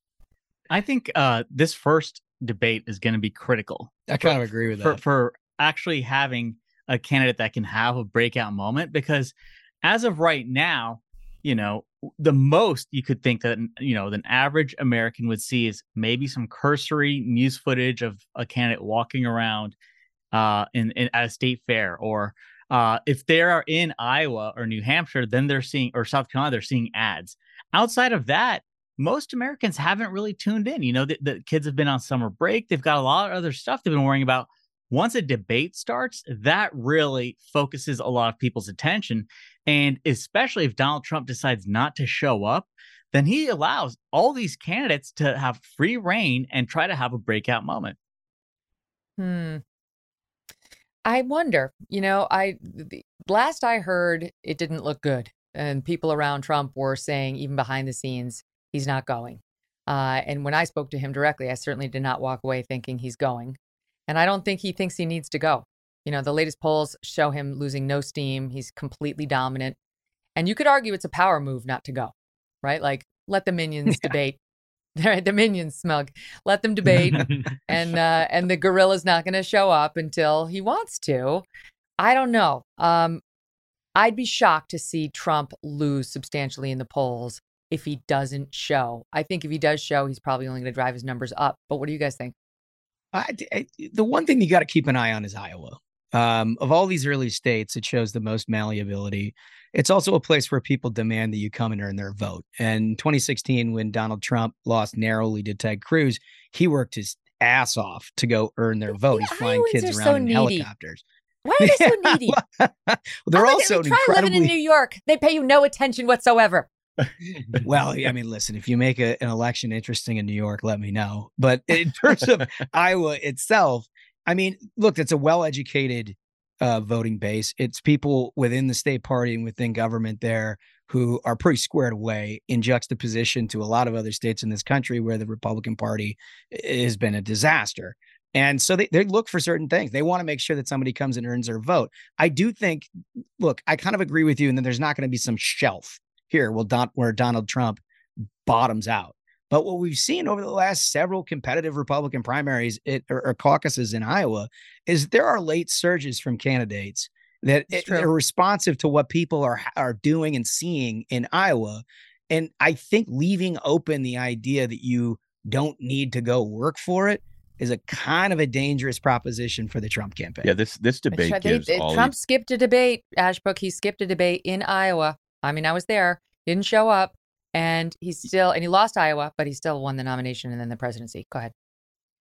I think uh, this first debate is going to be critical. I kind of agree with for, that. for actually having a candidate that can have a breakout moment because as of right now, you know, the most you could think that you know an average American would see is maybe some cursory news footage of a candidate walking around uh, in, in at a state fair, or uh, if they are in Iowa or New Hampshire, then they're seeing or South Carolina, they're seeing ads. Outside of that, most Americans haven't really tuned in. You know, the, the kids have been on summer break; they've got a lot of other stuff they've been worrying about. Once a debate starts, that really focuses a lot of people's attention. And especially if Donald Trump decides not to show up, then he allows all these candidates to have free reign and try to have a breakout moment. Hmm. I wonder, you know, I last I heard it didn't look good. And people around Trump were saying, even behind the scenes, he's not going. Uh, and when I spoke to him directly, I certainly did not walk away thinking he's going. And I don't think he thinks he needs to go. You know, the latest polls show him losing no steam. He's completely dominant. And you could argue it's a power move not to go, right? Like, let the minions debate. the minions smug. Let them debate. and uh, and the gorilla's not going to show up until he wants to. I don't know. Um, I'd be shocked to see Trump lose substantially in the polls if he doesn't show. I think if he does show, he's probably only going to drive his numbers up. But what do you guys think? I, I, the one thing you got to keep an eye on is Iowa. Um, of all these early states, it shows the most malleability. It's also a place where people demand that you come and earn their vote. And 2016, when Donald Trump lost narrowly to Ted Cruz, he worked his ass off to go earn their vote. He's flying Iowans kids around so in needy. helicopters. Why are they so needy? well, they're I'm like, also try living in New York. They pay you no attention whatsoever. Well, I mean, listen, if you make a, an election interesting in New York, let me know. But in terms of Iowa itself, I mean, look, it's a well educated uh, voting base. It's people within the state party and within government there who are pretty squared away in juxtaposition to a lot of other states in this country where the Republican Party has been a disaster. And so they, they look for certain things. They want to make sure that somebody comes and earns their vote. I do think, look, I kind of agree with you, and then there's not going to be some shelf here will Don, where Donald Trump bottoms out. But what we've seen over the last several competitive Republican primaries it, or, or, caucuses in Iowa is there are late surges from candidates that it, are responsive to what people are are doing and seeing in Iowa. And I think leaving open the idea that you don't need to go work for it is a kind of a dangerous proposition for the Trump campaign. Yeah, this this debate They- gives they- all Trump these- skipped a debate, Ashbrook. He skipped a debate in Iowa. I mean, I was there. Didn't show up, and he's still and he lost Iowa, but he still won the nomination and then the presidency. Go ahead.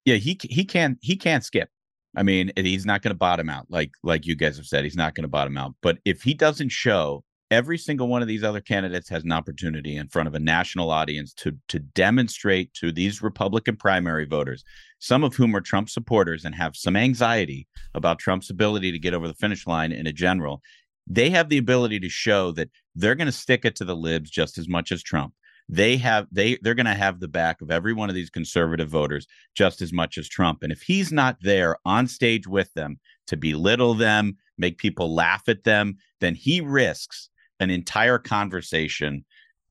yeah he he can he can't skip i mean he's not going to bottom out like like you guys have said he's not going to bottom out but if he doesn't show every single one of these other candidates has an opportunity in front of a national audience to to demonstrate to these Republican primary voters, some of whom are Trump supporters and have some anxiety about Trump's ability to get over the finish line in a general. They have the ability to show that they're going to stick it to the libs just as much as Trump. They have they they're going to have the back of every one of these conservative voters just as much as Trump. And if he's not there on stage with them to belittle them, make people laugh at them, then he risks an entire conversation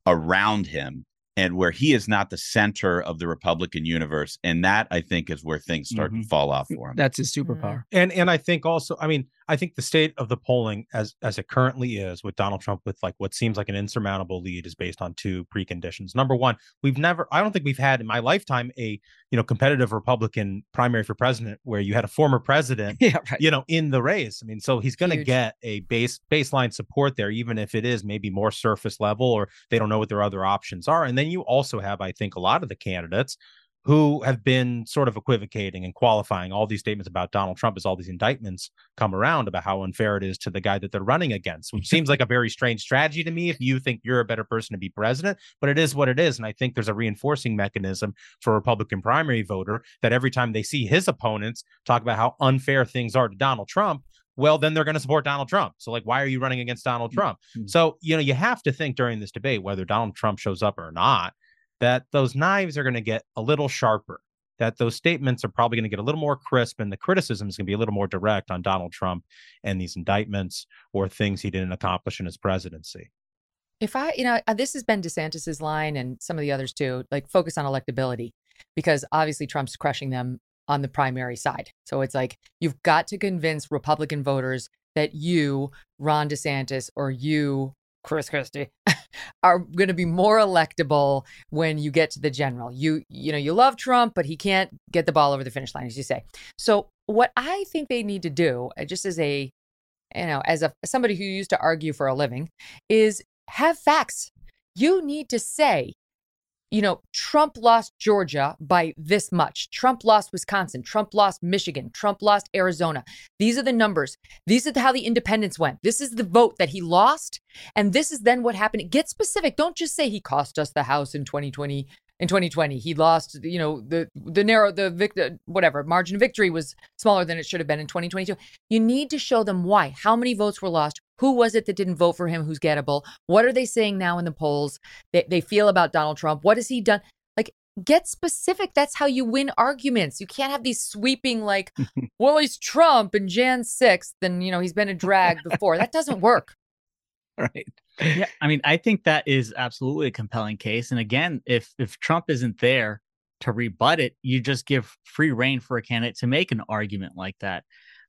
around him and where he is not the center of the Republican universe. And that I think is where things start Mhm. to fall off for him. That's his superpower. And and I think also, I mean, I think the state of the polling as as it currently is with Donald Trump with like what seems like an insurmountable lead is based on two preconditions. Number one, we've never I don't think we've had in my lifetime a you know competitive Republican primary for president where you had a former president Yeah, right. you know in the race. I mean, so he's going to get a base baseline support there even if it is maybe more surface level or they don't know what their other options are. And then you also have I think a lot of the candidates who have been sort of equivocating and qualifying all these statements about Donald Trump as all these indictments come around about how unfair it is to the guy that they're running against, which seems like a very strange strategy to me if you think you're a better person to be president, but it is what it is. And I think there's a reinforcing mechanism for a Republican primary voter that every time they see his opponents talk about how unfair things are to Donald Trump, well, then they're going to support Donald Trump. So, like, why are you running against Donald mm, Trump? Mm. So, you know, you have to think during this debate, whether Donald Trump shows up or not, that those knives are going to get a little sharper, that those statements are probably going to get a little more crisp, and the criticism is going to be a little more direct on Donald Trump and these indictments or things he didn't accomplish in his presidency. If I, you know, uh, this has been DeSantis's line and some of the others too, like focus on electability, because obviously Trump's crushing them on the primary side. So it's like you've got to convince Republican voters that you, Ron DeSantis, or you, Chris Christie, are going to be more electable when you get to the general. You, you know, you love Trump, but he can't get the ball over the finish line, as you say. So what I think they need to do, uh, just as a you know, as a somebody who used to argue for a living, is have facts. You need to say, you know, Trump lost Georgia by this much. Trump lost Wisconsin. Trump lost Michigan. Trump lost Arizona. These are the numbers. These are how the independents went. This is the vote that he lost. And this is then what happened. Get specific. Don't just say he cost us the House in 2020. In 2020, he lost, you know, the the narrow the victor whatever margin of victory was smaller than it should have been in 2022. You need to show them why. How many votes were lost? Who was it that didn't vote for him? Who's gettable? What are they saying now in the polls? They, they feel about Donald Trump. What has he done? Like, get specific. That's how you win arguments. You can't have these sweeping, like, well, he's Trump and Jan 6th, and, you know, he's been a drag before. That doesn't work. Right. yeah, I mean, I think that is absolutely a compelling case. And again, if if Trump isn't there to rebut it, you just give free reign for a candidate to make an argument like that.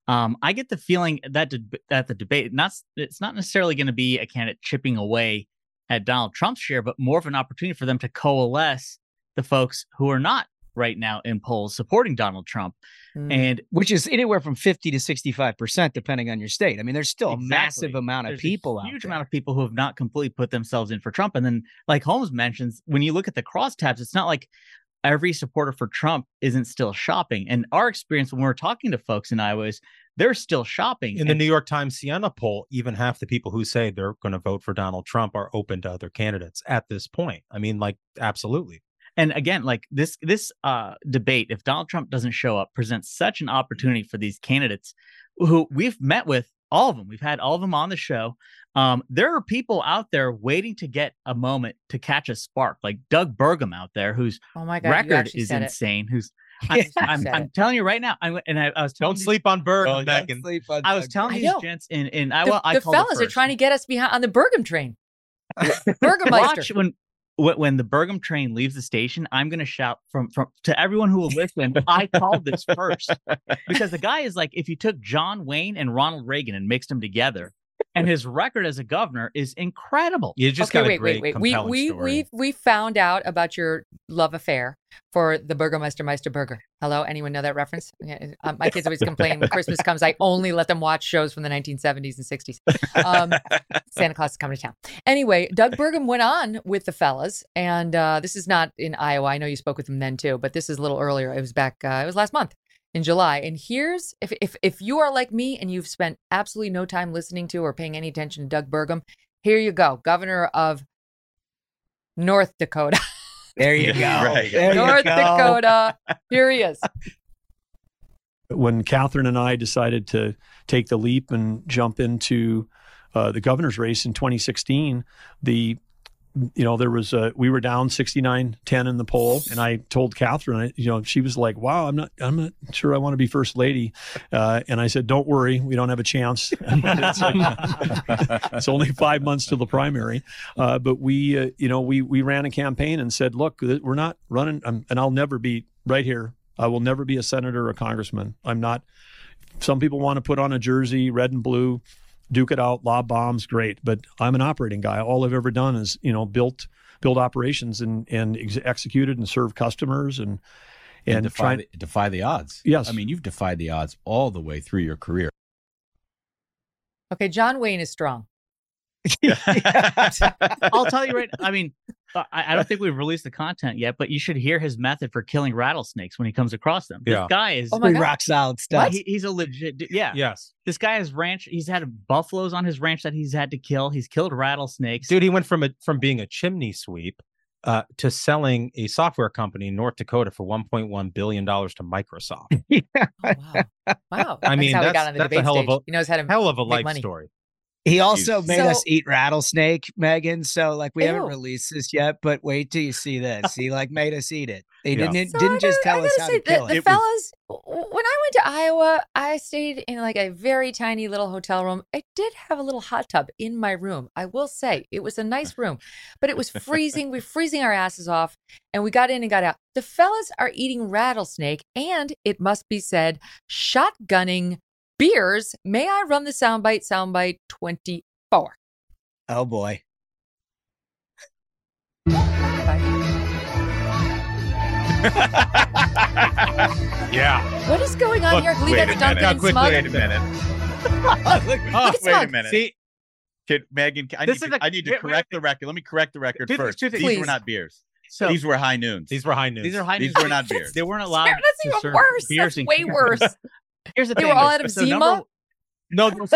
Um, I get the feeling that de- that the debate not it's not necessarily going to be a candidate chipping away at Donald Trump's share, but more of an opportunity for them to coalesce the folks who are not right now in polls supporting Donald Trump. Mm. And which is anywhere from 50 to 65% depending on your state. I mean, there's still a massive amount of There's a people out huge there. amount of people who have not completely put themselves in for Trump. And then, like Holmes mentions, when you look at the crosstabs, it's not like every supporter for Trump isn't still shopping. And our experience when we're talking to folks in Iowa is they're still shopping. In the New York Times Siena poll, even half the people who say they're going to vote for Donald Trump are open to other candidates at this point. I mean, like, absolutely. And again like this this uh debate if donald trump doesn't show up presents such an opportunity for these candidates who we've met with all of them we've had all of them on the show um there are people out there waiting to get a moment to catch a spark like doug burgum out there whose Oh my God, record is said it. insane who's I'm, I'm, I'm telling you right now. I, and I, I was telling Don't these- sleep on Burgum, Oh, yeah. Megyn. I was telling I these gents in in The, Iowa. I the called it fellas are trying to get us behind on the Burgum train. Burgermeister. Watch when when the Burgum train leaves the station, I'm going to shout from from to everyone who will listen. I called this first because the guy is like, if you took John Wayne and Ronald Reagan and mixed them together, and his record as a governor is incredible. You just okay, got a wait, great, wait, wait. We we story. we we found out about your love affair for the Burgermeister Meister Burger. Hello, anyone know that reference? Yeah, uh, my kids always complain when Christmas comes. I only let them watch shows from the 1970s and 60s. Um, Santa Claus is coming to town. Anyway, Doug Burgum went on with the fellas, and uh, this is not in Iowa. I know you spoke with him then too, but this is a little earlier. It was back. Uh, it was last month in July. And here's if if if you are like me and you've spent absolutely no time listening to or paying any attention to Doug Burgum, Here you go, governor of North Dakota. There you go. Right. There you North go. Dakota. Here he is. when Catherine and I decided to take the leap and jump into uh, the governor's race in 2016, the you know there was a, we were down 69-10 in the poll, and I told Catherine, I, you know, she was like, "Wow, I'm not I'm not sure I want to be first lady," uh, and I said, "Don't worry, we don't have a chance. it's, like- it's only five months to the primary, uh, but we uh, you know we we ran a campaign and said, look, we're not running, um, and I'll never be right here. I will never be a senator or a congressman. I'm not. Some people want to put on a jersey, red and blue, duke it out, lob bombs, great. But I'm an operating guy. All I've ever done is, you know, built build operations and and ex- executed and serve customers and and, and defy, trying. the, defy the odds. Yes. I mean, you've defied the odds all the way through your career. Okay, John Wayne is strong. I'll tell you right. I mean, I, I don't think we've released the content yet, but you should hear his method for killing rattlesnakes when he comes across them. This guy is Oh my God. rock solid stuff. He, he's a legit. Yeah. Yes. This guy has ranch. He's had buffaloes on his ranch that he's had to kill. He's killed rattlesnakes. Dude, he went from a from being a chimney sweep uh, to selling a software company in North Dakota for 1.1 billion dollars to Microsoft. Oh, wow. Wow. I mean, that's how we that's, got on the that's a hell stage. of a he knows how to hell of a life money. story. He also made So- us eat rattlesnake, Megyn. So like we haven't released this yet, but wait till you see this. He like made us eat it. He Yeah. didn't So didn't just gotta- tell I us gotta how say, to kill the, it. the It was- fellas, when I went to Iowa, I stayed in like a very tiny little hotel room. I did have a little hot tub in my room. I will say it was a nice room, but it was freezing. we were freezing our asses off, and we got in and got out. The fellas are eating rattlesnake, and it must be said, shotgunning beers. May I run the soundbite? Soundbite twenty four. oh boy. Yeah. What is going on Look, here? I believe wait that's a Duncan minute. and quick, Smug. Wait a minute. Oh, at wait a minute. See, Kid, Megyn, I This need, is to, a- I need to wait, wait, correct the record. Let me correct the record Two things, first. two These things. were not beers. So These were high noons. these were high news. these are high noons. These were not beers. They weren't allowed. That's to even serve worse. Beers That's way Canada. worse. Here's the They thing. were all there's- out of so Zima? number- No, there's,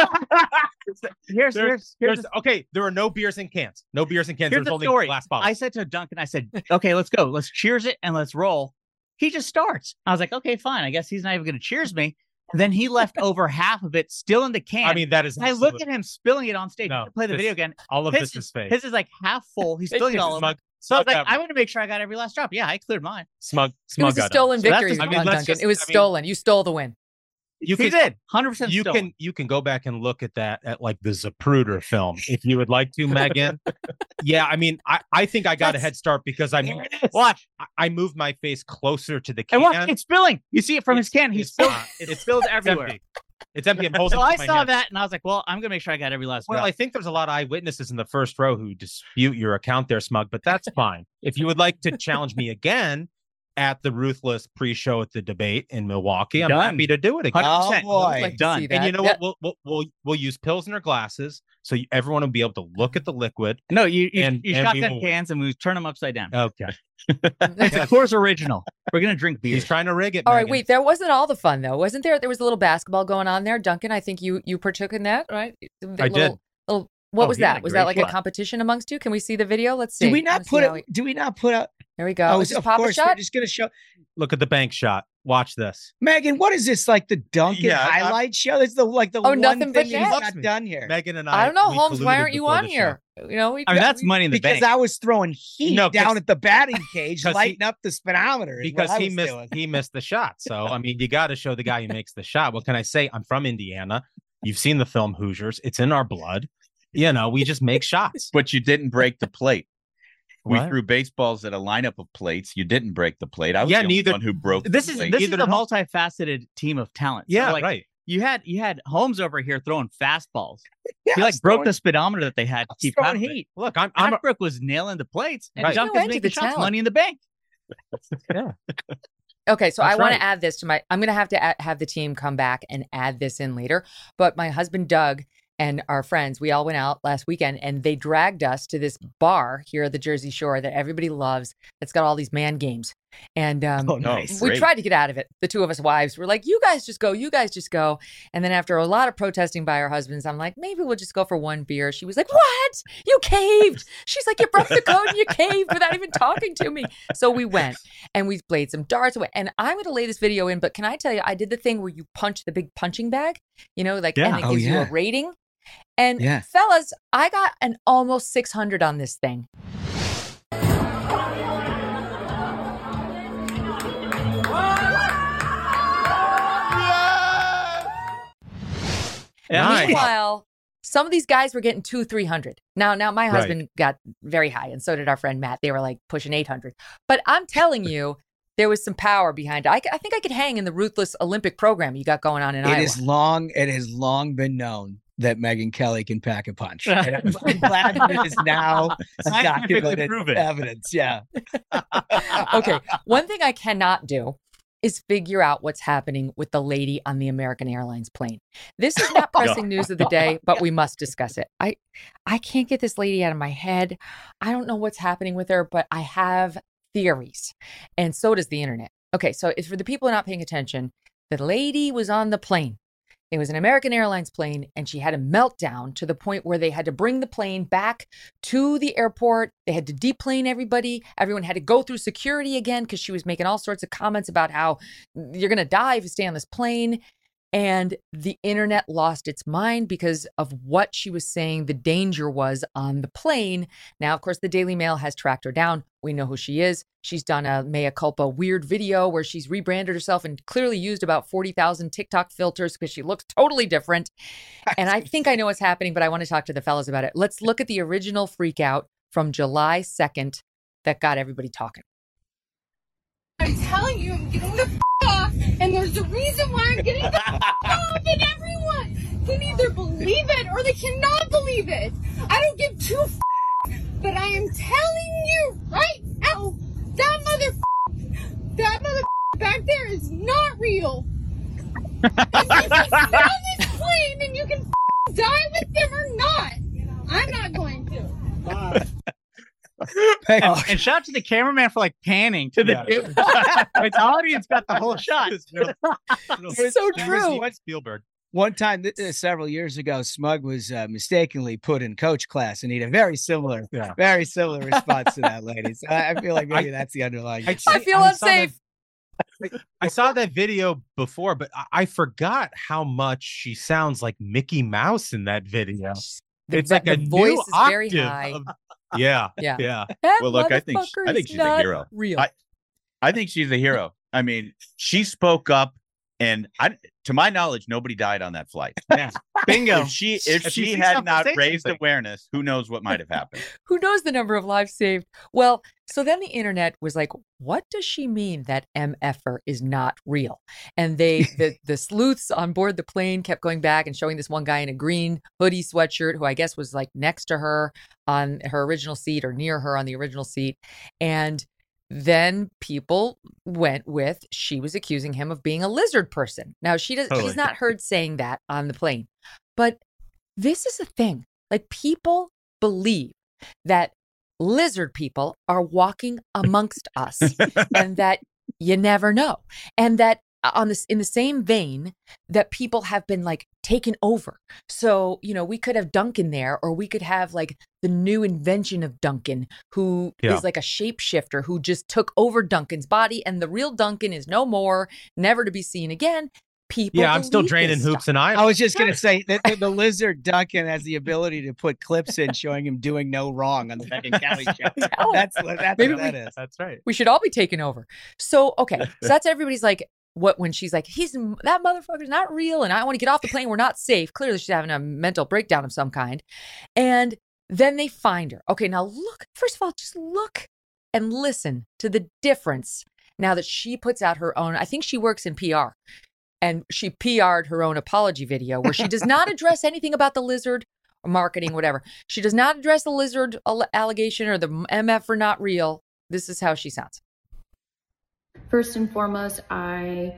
here's there's, here's here's okay. There are no beers in cans. No beers in cans. Here's There's the only story. glass bottles. I said to Duncan, I said, okay, let's go. Let's cheers it and let's roll. He just starts. I was like, okay, fine. I guess he's not even going to cheers me. Then he left over half of it still in the can. I mean, that is. I look absolute- at him spilling it on stage. No, Play the this- video again. All of His this is fake. His is like half full. He's spilling it all over. Smug, So I was smug like, got- I want to make sure I got every last drop. Yeah, I cleared mine. smug. smug. It was a stolen on. So victory, I mean, Duncan. just- it was I mean- stolen. You stole the win. You he can, did. 100% you stolen. can you can go back and look at that at like the Zapruder film if you would like to, Megyn. yeah, I mean, I, I think I got a head start because I moved, Watch. I- I moved my face closer to the can. And watch, it's spilling. You see it from his can. He's It's spilled. It spills It's everywhere. empty. It's empty. Holding So I saw hand. that and I was like, well, I'm gonna make sure I got every last Well. I think there's a lot of eyewitnesses in the first row who dispute your account there, Smug, but that's fine. If you would like to challenge me again at the ruthless pre-show at the debate in Milwaukee, I'm Done. happy to do it again. 100%. Oh, boy. I'd like Done. And you know Yeah. what? We'll, we'll we'll we'll use pilsner glasses so you, everyone will be able to look at the liquid. no, you you, And- you and shotgun will- cans and we turn them upside down. Okay. It's a Coors Original. We're gonna drink beer. He's trying to rig it. All right, Megyn. wait. There wasn't all the fun though, wasn't there? There was a little basketball going on there. Duncan, I think you you partook in that, right? The I little, did. Little, what Oh, was that? Was that like a competition amongst you? Can we see the video? Let's see. Do we not wanna put how it? Do we not put up? There we go. Oh, Is this of Papa course, shot? we're just gonna show. Look at the bank shot. Watch this. Megyn, what is this like the Duncan Yeah, I- highlight show? It's the like the Oh, one nothing but thing that he's got done here. Megyn and I. I don't know, Holmes. Why aren't you on the show. here? You know, we, I mean, that's we- money in the because bank. I was throwing heat No, down 'cause- at the batting cage, 'cause he- lighting up the speedometer. because he missed doing. he missed the shot. So I mean, you got to show the guy who makes the shot. What can I say? I'm from Indiana. You've seen the film Hoosiers. It's in our blood. You know, we just make shots. But you didn't break the plate. We What? threw baseballs at a lineup of plates. You didn't break the plate. I was Yeah, the only neither- one who broke. this the is plate. this is a no. multifaceted team of talent. So, Yeah, like, right. You had you had Holmes over here throwing fastballs. Yeah, he like broke throwing- the speedometer that they had to keep throwing out of it. heat. Look, I'm I'm a, was nailing the plates, and Right. No Duncan's end making the shots, talent. money in the bank. yeah. Okay, so I want right. to add this to my. I'm going to have to add, have the team come back and add this in later. But my husband Doug and our friends, we all went out last weekend, and they dragged us to this bar here at the Jersey Shore that everybody loves. That's got all these man games. And um, Oh, nice. we great. tried to get out of it. The two of us wives were like, you guys just go, you guys just go. And then after a lot of protesting by our husbands, I'm like, maybe we'll just go for one beer. She was like, what? You caved. She's like, you broke the code and you caved without even talking to me. So we went and we played some darts away. And I'm going to lay this video in, but can I tell you, I did the thing where you punch the big punching bag, you know, like, and Yeah. it Oh, gives you a rating. And Yeah. fellas, I got an almost 600 on this thing. Nice. Meanwhile, some of these guys were getting two, three hundred. Now, now my Right. husband got very high, and so did our friend Matt. They were like pushing eight hundred. But I'm telling you, there was some power behind it. I think I could hang in the ruthless Olympic program you got going on in It Iowa. is long. It has long been known that Megyn Kelly can pack a punch. And I'm, I'm glad that it is now documented proven. evidence. Yeah. okay. One thing I cannot do is figure out what's happening with the lady on the American Airlines plane. This is not pressing news of the day, but we must discuss it. I I can't get this lady out of my head. I don't know what's happening with her, but I have theories. And so does the internet. Okay, so it's for the people not paying attention. The lady was on the plane. It was an American Airlines plane, and she had a meltdown to the point where they had to bring the plane back to the airport. They had to deplane everybody. Everyone had to go through security again because she was making all sorts of comments about how you're going to die if you stay on this plane. And the internet lost its mind because of what she was saying the danger was on the plane. Now, of course, the Daily Mail has tracked her down. We know who she is. She's done a mea culpa weird video where she's rebranded herself and clearly used about 40,000 TikTok filters because she looks totally different. And I think I know what's happening, but I want to talk to the fellas about it. Let's look at the original freak out from July 2nd that got everybody talking. I'm telling you, I'm getting the f- off, and there's a reason why I'm getting the f- off, and everyone can either believe it or they cannot believe it. I don't give two f- but I am telling you right now, that mother, f- that mother f- back there is not real. and you can sit this plane, and you can f- die with them or not. I'm not going to. and, and shout out to the cameraman for like panning to the like, the audience got the whole shot. It's so true. Spielberg. One time, th- uh, several years ago, Smug was uh, mistakenly put in coach class, and he had a very similar, Yeah. very similar response to that lady. So I, I feel like maybe that's the underlying. I. I feel I saw that- unsafe. I saw that video before, but I, I forgot how much she sounds like Mickey Mouse in that video. The, it's like the a new voice is very octave high. of- yeah, Yeah. yeah. That Well, look, I think motherfucker I think she's a hero. Real. I, I think she's a hero. I mean, she spoke up, and I, to my knowledge, nobody died on that flight. Yeah. Bingo. If she if, If she had not raised something. awareness, who knows what might have happened? Who knows the number of lives saved? Well, so then the internet was like, what does she mean that MFer is not real? And they, the, the sleuths on board the plane kept going back and showing this one guy in a green hoodie sweatshirt who I guess was like next to her on her original seat or near her on the original seat. And then people went with she was accusing him of being a lizard person. Now she does Totally. she's not heard saying that on the plane. But this is a thing. Like people believe that lizard people are walking amongst us and that you never know. And that Uh, on this in the same vein that people have been like taken over. So, you know, we could have Duncan there or we could have like the new invention of Duncan who is Yeah. like a shapeshifter who just took over Duncan's body and the real Duncan is no more, never to be seen again. People Yeah, I'm still draining hoops stuff. and I. I was just gonna say that the, the lizard Duncan has the ability to put clips in showing him doing no wrong on the Megyn Kelly show. Tell. That's what that's Maybe what we- is. That's right. We should all be taken over. So, okay. So that's everybody's like, what when she's like, he's that motherfucker's not real and I want to get off the plane. We're not safe. Clearly, she's having a mental breakdown of some kind. And then they find her. Okay, now look, first of all, just look and listen to the difference now that she puts out her own. I think she works in PR and she PR'd her own apology video where she does not address anything about the lizard or marketing, whatever. She does not address the lizard allegation or the MF are not real. This is how she sounds. First and foremost, I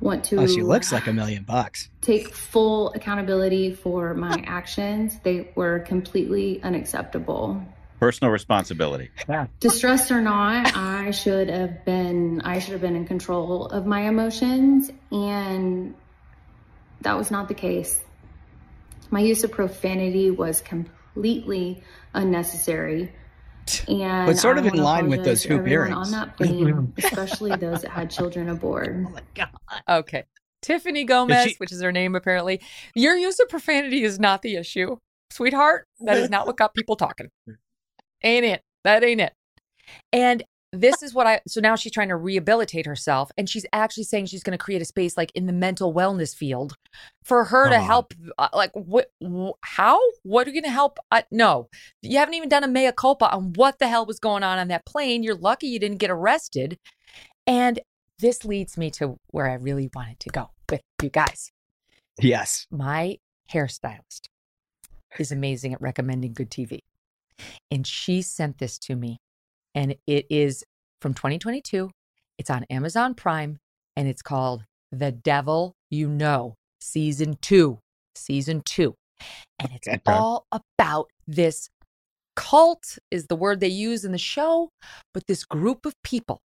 want to Oh, she looks like a million bucks. take full accountability for my actions. They were completely unacceptable. Personal responsibility. Yeah. Distressed or not, I should have been I should have been in control of my emotions and that was not the case. My use of profanity was completely unnecessary. And But sort of in line with those hoop earrings. on that plane, especially those that had children aboard. Okay. Tiffany Gomez, she- which is her name apparently. Your use of profanity is not the issue, sweetheart. That is not what got people talking. Ain't it? That ain't it. And this is what I so now she's trying to rehabilitate herself and she's actually saying she's going to create a space like in the mental wellness field for her to on. help uh, like what wh- how what are you going to help uh, no you haven't even done a mea culpa on what the hell was going on on that plane you're lucky you didn't get arrested and this leads me to where I really wanted to go with you guys Yes. my hairstylist is amazing at recommending good TV. And she sent this to me. And it is from 2022. It's on Amazon Prime and it's called The Devil You Know, Season 2. Season 2. And it's Okay. all about this cult, is the word they use in the show, but this group of people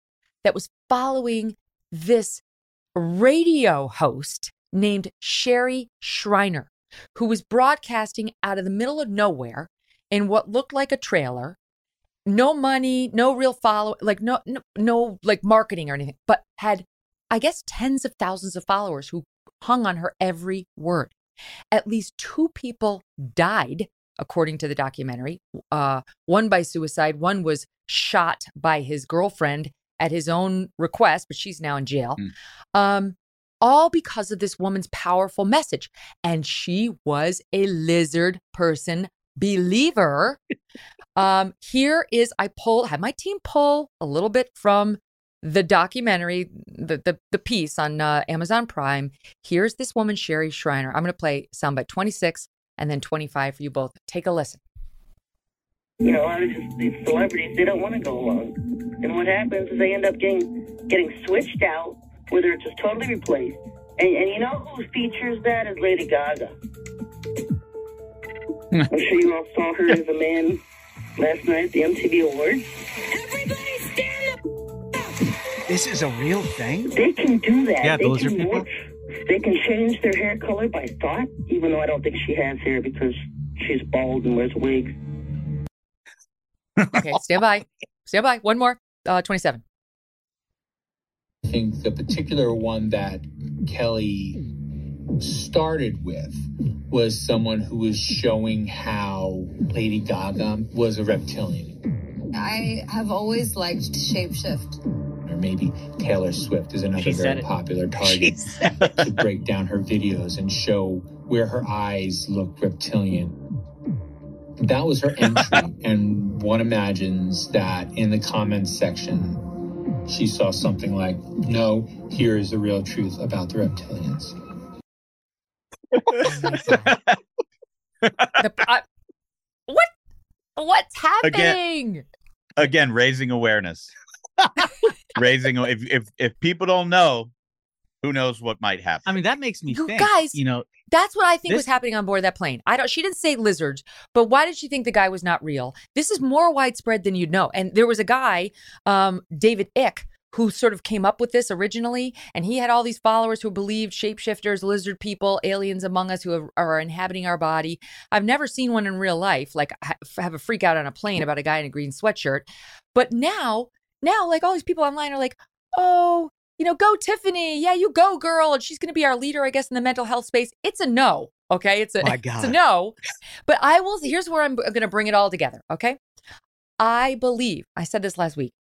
that was following this radio host named Sherry Shriner, who was broadcasting out of the middle of nowhere in what looked like a trailer. No money, no real follow, like no, no, no, like marketing or anything, but had, I guess, tens of thousands of followers who hung on her every word. At least two people died, according to the documentary. Uh, one by suicide, one was shot by his girlfriend at his own request, but she's now in jail. Um, all because of this woman's powerful message. And she was a lizard person believer. um, here is I pull had my team pull a little bit from the documentary, the the, the piece on uh, Amazon Prime. Here's this woman, Sherry Shriner. I'm going to play soundbite 26 and then 25 for you both. Take a listen. You know, a lot of these celebrities, they don't want to go along. And what happens is they end up getting getting switched out, whether they're just totally replaced. And, and you know who features that is Lady Gaga. I'm sure you all saw her as a man last night at the MTV Awards. Everybody stand up! This is a real thing. They can do that. Yeah, they those are can people- morph. They can change their hair color by thought, even though I don't think she has hair because she's bald and wears a wig. Okay, stand by. Stand by. One more. Uh, 27. I think the particular one that Kelly started with was someone who was showing how Lady Gaga was a reptilian. I have always liked shapeshift. Or maybe Taylor Swift is another She very popular target to break down her videos and show where her eyes look reptilian. That was her entry, and one imagines that in the comments section, she saw something like, No, here is the real truth about the reptilians. The- I- what? What's happening? Again, raising awareness. raising if if if people don't know, who knows what might happen. I mean, that makes me You think. guys, you know, That's what I think was happening on board that plane. I don't. She didn't say lizards, but why did she think the guy was not real? This is more widespread than you'd know. And there was a guy, um, David Icke, who sort of came up with this originally, and he had all these followers who believed shapeshifters, lizard people, aliens among us who are, inhabiting our body. I've never seen one in real life, like ha- have a freak out on a plane about a guy in a green sweatshirt. But now, now, like all these people online are like, oh, you know, go Tiffany. Yeah, you go, girl. And she's going to be our leader, I guess, in the mental health space. It's a no. Okay. It's a, My it's a no. But I will, here's where I'm going to bring it all together. Okay. I believe, I said this last week,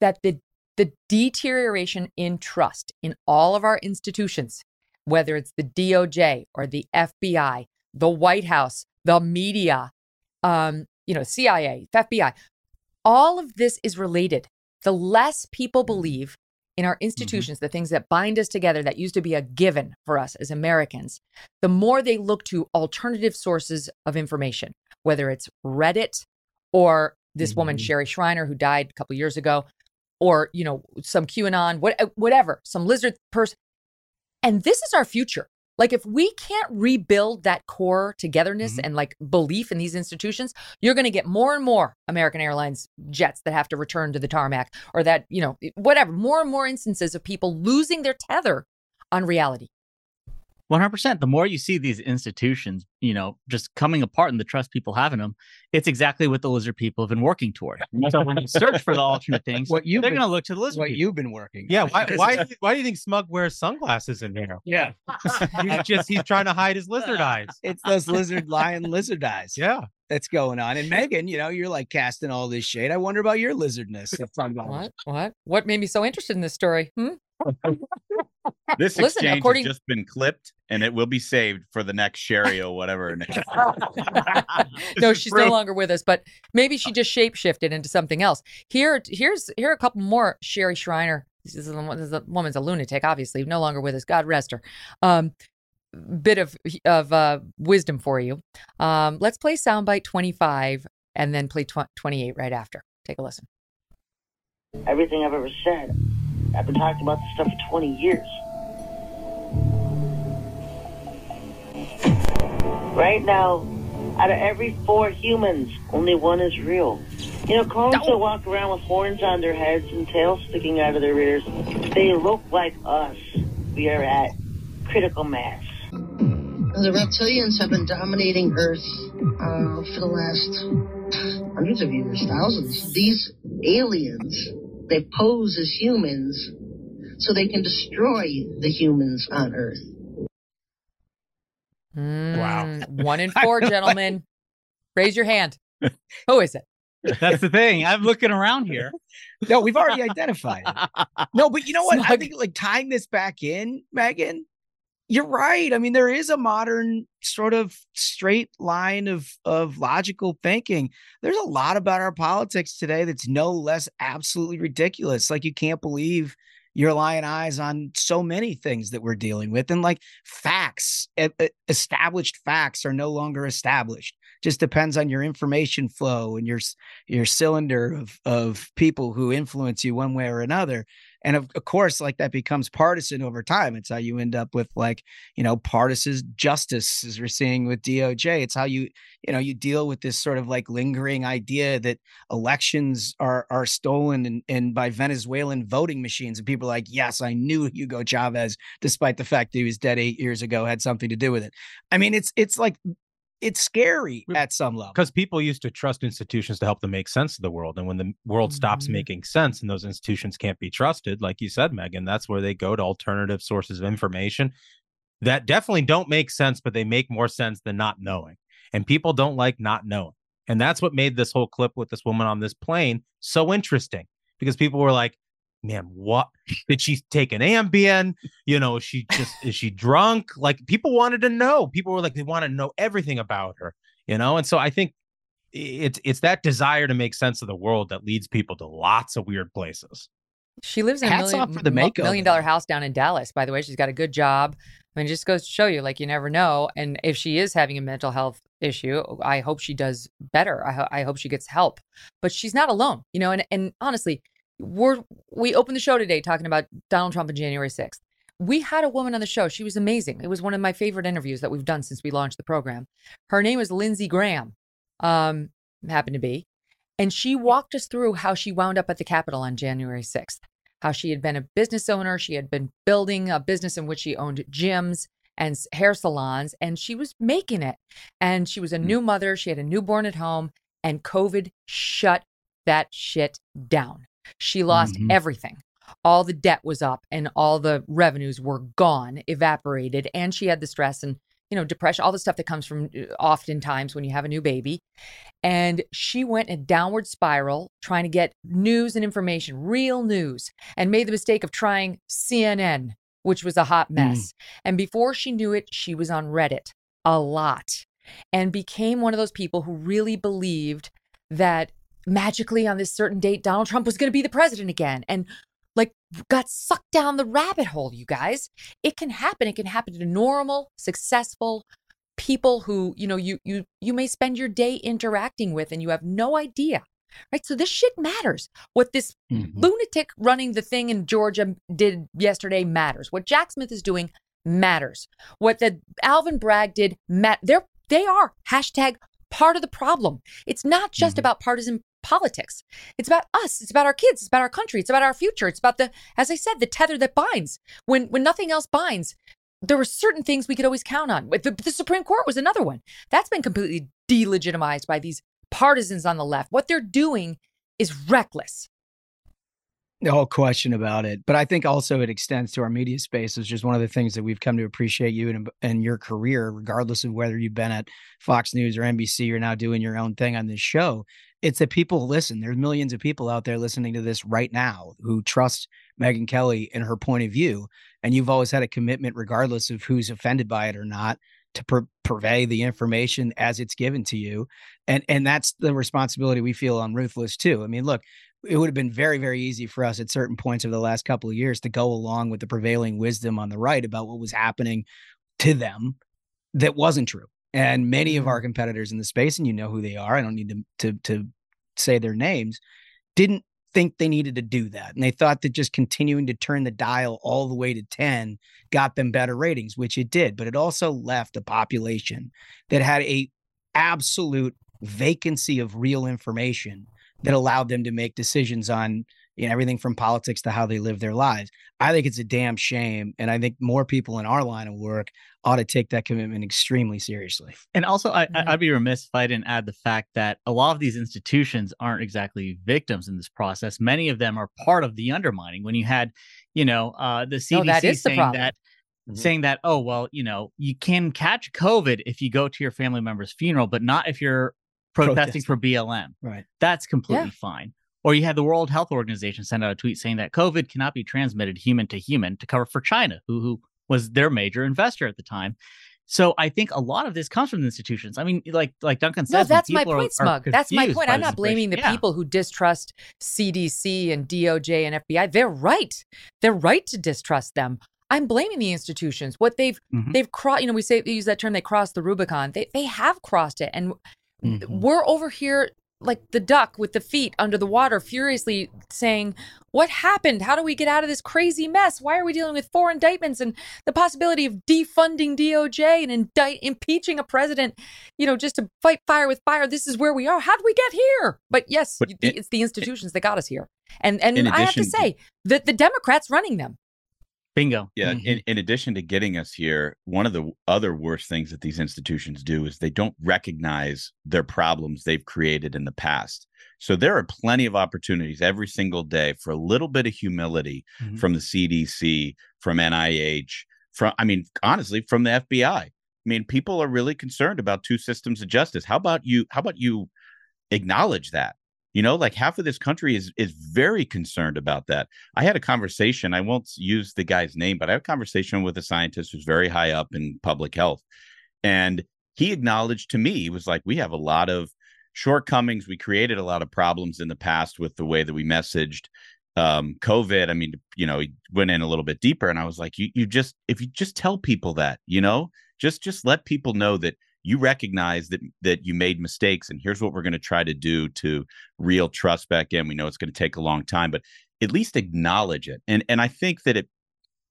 that the, the deterioration in trust in all of our institutions, whether it's the DOJ or the FBI, the White House, the media, um, you know, CIA, FBI, all of this is related. The less people mm-hmm. believe in our mm-hmm. institutions, the things that bind us together that used to be a given for us as Americans, the more they look to alternative sources of information, whether it's Reddit or this woman, mm-hmm. Sherry Shriner, who died a couple years ago, or, you know, some QAnon, what, whatever, some lizard person. And this is our future. Like if we can't rebuild that core togetherness Mm-hmm. and like belief in these institutions, you're going to get more and more American Airlines jets that have to return to the tarmac or that, you know, whatever, more and more instances of people losing their tether on reality. 100%. The more you see these institutions, you know, just coming apart and the trust people have in them, it's exactly what the lizard people have been working toward. So when you search for the alternate things, What you've they're been- going to look to the lizard what people. you've been working. Yeah, why why, why do you think Smug wears sunglasses in here? Yeah. He's just he's trying to hide his lizard eyes. It's those lizard lion lizard eyes. Yeah. That's going on. And Megyn, you know, you're like casting all this shade. I wonder about your lizardness. What? What? What made me so interested in this story? Hmm? This Listen, exchange according- has just been clipped and it will be saved for the next Sherry or whatever. her name is. no, she's no longer with us, but maybe she just shapeshifted into something else. Here, here's here are a couple more. Sherry Shriner. This is, a, this is a woman's a lunatic, obviously, no longer with us. God rest her. Um, bit of of uh, wisdom for you. Um, let's play soundbite 25 and then play tw- 28 right after. Take a listen. Everything I've ever said, I've been talking about this stuff for 20 years. Right now, out of every four humans, only one is real. You know, clones that walk around with horns on their heads and tails sticking out of their ears, they look like us. We are at critical mass. The reptilians have been dominating Earth uh, for the last hundreds of years, thousands. These aliens, they pose as humans so they can destroy the humans on Earth. Mm, wow. One in four, gentlemen. Raise your hand. Who is it? That's the thing. I'm looking around here. No, we've already identified it. No, but you know what? I think like tying this back in, Megyn, you're right. I mean, there is a modern sort of straight line of of logical thinking. There's a lot about our politics today that's no less absolutely ridiculous. Like you can't believe you're lying eyes on so many things that we're dealing with and like facts established facts are no longer established just depends on your information flow and your your cylinder of of people who influence you one way or another and of, of course like that becomes partisan over time. It's how you end up with like you know partisan justice as we're seeing with doj it's how you you know you deal with this sort of like lingering idea that elections are are stolen and, and by venezuelan voting machines. And people are like yes i knew hugo chavez despite the fact that he was dead eight years ago had something to do with it. I mean it's it's like it's scary at some level Because people used to trust institutions to help them make sense of the world. And when the world stops Mhm. making sense and those institutions can't be trusted, like you said, Megyn, that's where they go to alternative sources of information that definitely don't make sense, but they make more sense than not knowing. And people don't like not knowing. And that's what made this whole clip with this woman on this plane so interesting because people were like, man, what did she take an Ambien? You know, is she just is she drunk? Like people wanted to know. People were like, they want to know everything about her, you know. And so I think it's it's that desire to make sense of the world that leads people to lots of weird places. She lives in a Hats million, off for the mo- makeover. million dollar house down in Dallas, by the way. She's got a good job. I mean, it just goes to show you, like, you never know. And if she is having a mental health issue, I hope she does better. I, ho- I hope she gets help. But she's not alone, you know. And, and honestly, we're we opened the show today talking about Donald Trump on January 6th. We had a woman on the show. She was amazing. It was one of my favorite interviews that we've done since we launched the program. Her name is Lindsey Graham. Um, happened to be. And she walked us through how she wound up at the Capitol on January 6th, how she had been a business owner. She had been building a business in which she owned gyms and hair salons, and she was making it. And she was a new mother. She had a newborn at home, and COVID shut that shit down. She lost Mhm. everything. All the debt was up and all the revenues were gone, evaporated. And she had the stress and, you know, depression, all the stuff that comes from uh, oftentimes when you have a new baby. And she went in a downward spiral trying to get news and information, real news, and made the mistake of trying CNN, which was a hot mess. And before she knew it, she was on Reddit a lot and became one of those people who really believed that magically on this certain date, Donald Trump was going to be the president again. And like got sucked down the rabbit hole, you guys. It can happen. It can happen to normal, successful people who, you know, you you you may spend your day interacting with and you have no idea. Right? So this shit matters. What this Mhm. lunatic running the thing in Georgia did yesterday matters. What Jack Smith is doing matters. What the Alvin Bragg did, mat- they're, they are hashtag part of the problem. It's not just mm-hmm. about partisan politics. It's about us. It's about our kids. It's about our country. It's about our future. It's about the, as I said, the tether that binds. When when nothing else binds, there were certain things we could always count on. The, the Supreme Court was another one. That's been completely delegitimized by these partisans on the left. What they're doing is reckless. No question about it. But I think also it extends to our media space, which is one of the things that we've come to appreciate you and, and your career, regardless of whether you've been at Fox News or NBC, you're now doing your own thing on this show. It's that people listen. There's millions of people out there listening to this right now who trust Megyn Kelly and her point of view. And you've always had a commitment, regardless of who's offended by it or not, to pur- purvey the information as it's given to you. And and that's the responsibility we feel on Ruthless too. I mean, look, it would have been very very easy for us at certain points of the last couple of years to go along with the prevailing wisdom on the right about what was happening to them that wasn't true and many of our mm-hmm. competitors in the space and you know who they are i don't need to to, to say their names didn't think they needed to do that and they thought that just continuing to turn the dial all the way to 10 got them better ratings which it did but it also left a population that had a absolute vacancy of real information that allowed them to make decisions on you know, everything from politics to how they live their lives. I think it's a damn shame. And I think more people in our line of work ought to take that commitment extremely seriously. And also, I, mm-hmm. I'd be remiss if I didn't add the fact that a lot of these institutions aren't exactly victims in this process. Many of them are part of the undermining. When you had, you know, uh, the CDC no, that saying that. Mm-hmm. Saying that, oh, well, you know, you can catch COVID if you go to your family member's funeral, but not if you're protesting for BLM. Right. That's completely yeah. fine. Or you had the World Health Organization send out a tweet saying that COVID cannot be transmitted human to human to cover for China, who, who was their major investor at the time. So I think a lot of this comes from the institutions. I mean, like like Duncan says, no, that's my point, are, Smug. Are that's my point. I'm not blaming the yeah. people who distrust CDC and DOJ and FBI. They're right. They're right to distrust them. I'm blaming the institutions. What they've mm-hmm. they've crossed. You know, we say we use that term. They crossed the Rubicon. They they have crossed it, and Mm-hmm. We're over here like the duck with the feet under the water, furiously saying, What happened? How do we get out of this crazy mess? Why are we dealing with four indictments and the possibility of defunding DOJ and indict impeaching a president, you know, just to fight fire with fire? This is where we are. How did we get here? But yes, but it's the institutions that got us here. And and I have to say that the Democrats running them. Bingo. Yeah. Mm-hmm. In, in addition to getting us here, one of the other worst things that these institutions do is they don't recognize their problems they've created in the past. So there are plenty of opportunities every single day for a little bit of humility mm-hmm. from the CDC, from NIH, from, I mean, honestly, from the FBI. I mean, people are really concerned about two systems of justice. How about you? How about you acknowledge that? You know, like half of this country is is very concerned about that. I had a conversation. I won't use the guy's name, but I had a conversation with a scientist who's very high up in public health, and he acknowledged to me he was like, "We have a lot of shortcomings. We created a lot of problems in the past with the way that we messaged um, COVID. I mean, you know, he went in a little bit deeper, and I was like, you you just if you just tell people that, you know, just just let people know that you recognize that that you made mistakes and here's what we're going to try to do to reel trust back in we know it's going to take a long time but at least acknowledge it and and i think that it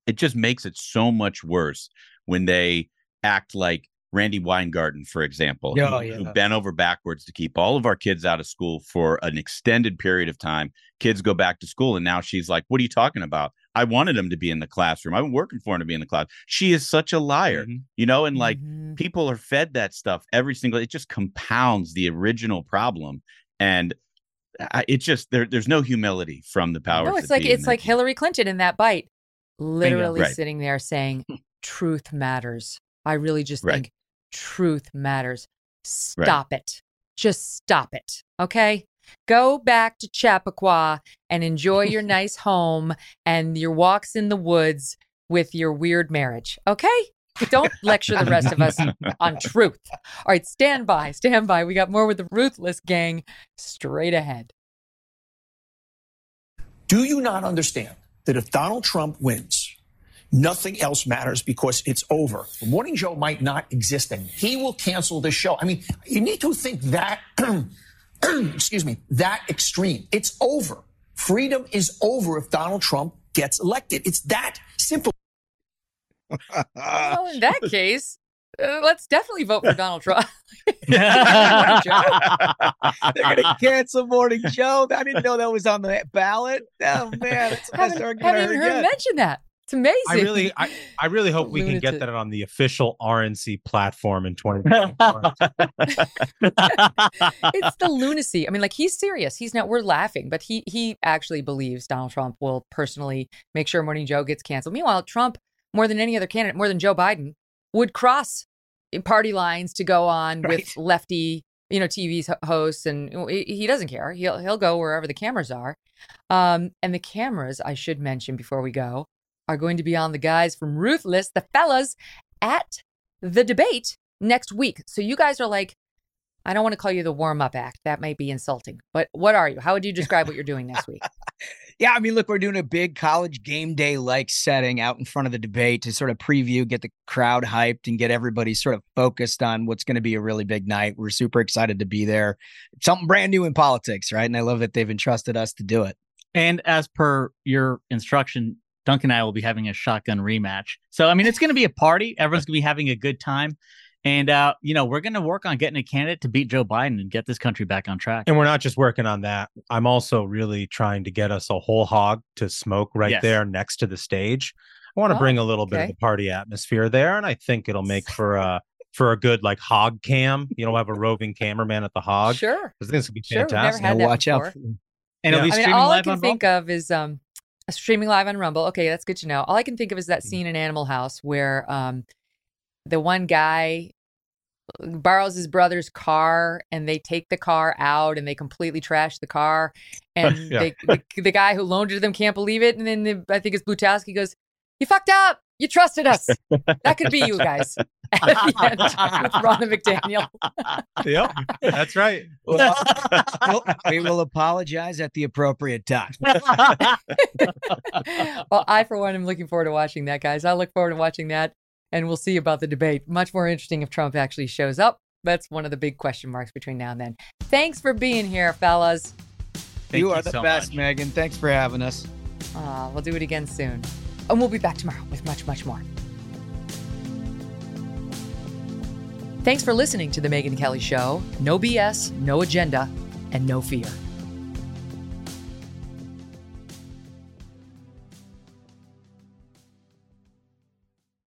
it just makes it so much worse when they act like Randi Weingarten, for example, oh, who, yeah. who bent over backwards to keep all of our kids out of school for an extended period of time. Kids go back to school, and now she's like, "What are you talking about? I wanted him to be in the classroom. I've been working for him to be in the class." She is such a liar, mm-hmm. you know. And like mm-hmm. people are fed that stuff every single. It just compounds the original problem, and it just there. There's no humility from the power. No, it's like it's like Hillary Clinton in that bite, literally right. sitting there saying, "Truth matters." I really just right. think truth matters. Stop right. it. Just stop it. Okay. Go back to Chappaqua and enjoy your nice home and your walks in the woods with your weird marriage. Okay. Don't lecture the rest of us on truth. All right, stand by, stand by. We got more with the Ruthless Gang straight ahead. Do you not understand that if Donald Trump wins, Nothing else matters because it's over. The Morning Joe might not exist and he will cancel the show. I mean, you need to think that, excuse me, that extreme. It's over. Freedom is over if Donald Trump gets elected. It's that simple. well, in that case, uh, let's definitely vote for Donald Trump. They're gonna cancel Morning Joe. I didn't know that was on the ballot. Oh man, that's the best haven't, argument I haven't heard even heard yet. mention that. It's amazing. I really, I, I really hope we can get that on the official RNC platform in 2024. it's the lunacy. I mean, like he's serious. He's not. We're laughing, but he he actually believes Donald Trump will personally make sure Morning Joe gets canceled. Meanwhile, Trump, more than any other candidate, more than Joe Biden, would cross party lines to go on with lefty, you know, TV hosts, and he he doesn't care. He'll he'll go wherever the cameras are. Um, and the cameras, I should mention before we go, are going to be on the guys from Ruthless, the fellas, at the debate next week. So you guys are like, I don't want to call you the warm up act. That might be insulting. But what are you? How would you describe what you're doing next week? Yeah, I mean, look, we're doing a big college game day like setting out in front of the debate to sort of preview, get the crowd hyped, and get everybody sort of focused on what's going to be a really big night. We're super excited to be there. It's something brand new in politics, right? And I love that they've entrusted us to do it. And as per your instruction, Duncan and I will be having a shotgun rematch. So, I mean, it's going to be a party. Everyone's going to be having a good time. And, uh, you know, we're going to work on getting a candidate to beat Joe Biden and get this country back on track. and we're not just working on that. I'm also really trying to get us a whole hog to smoke right Yes. there next to the stage. I want to Oh, bring a little bit of the party atmosphere there, and I think it'll make for a for a good like hog cam. You know, we'll have a roving cameraman at the hog. Sure. I think this would be Sure, never fantastic. had that watch out. before. for- And it'll Yeah. be I mean, all I can on think of is um, streaming live on Rumble. Okay, that's good to know. All I can think of is that scene in Animal House where um, the one guy borrows his brother's car and they take the car out and they completely trash the car and Yeah. they, the, the guy who loaned it to them can't believe it and then the, i think it's blutowski goes you fucked up you trusted us that could be you guys at with Ronna mcdaniel yep, that's right. Well, we'll- we will apologize at the appropriate time. well, I, for one, am looking forward to watching that, guys. I look forward to watching that, and we'll see about the debate. Much more interesting if Trump actually shows up. That's one of the big question marks between now and then. Thanks for being here, fellas. Thank you you are the so best, much. Megyn. Thanks for having us. Uh, we'll do it again soon. And we'll be back tomorrow with much, much more. Thanks for listening to The Megyn Kelly Show. No BS, no agenda, and no fear.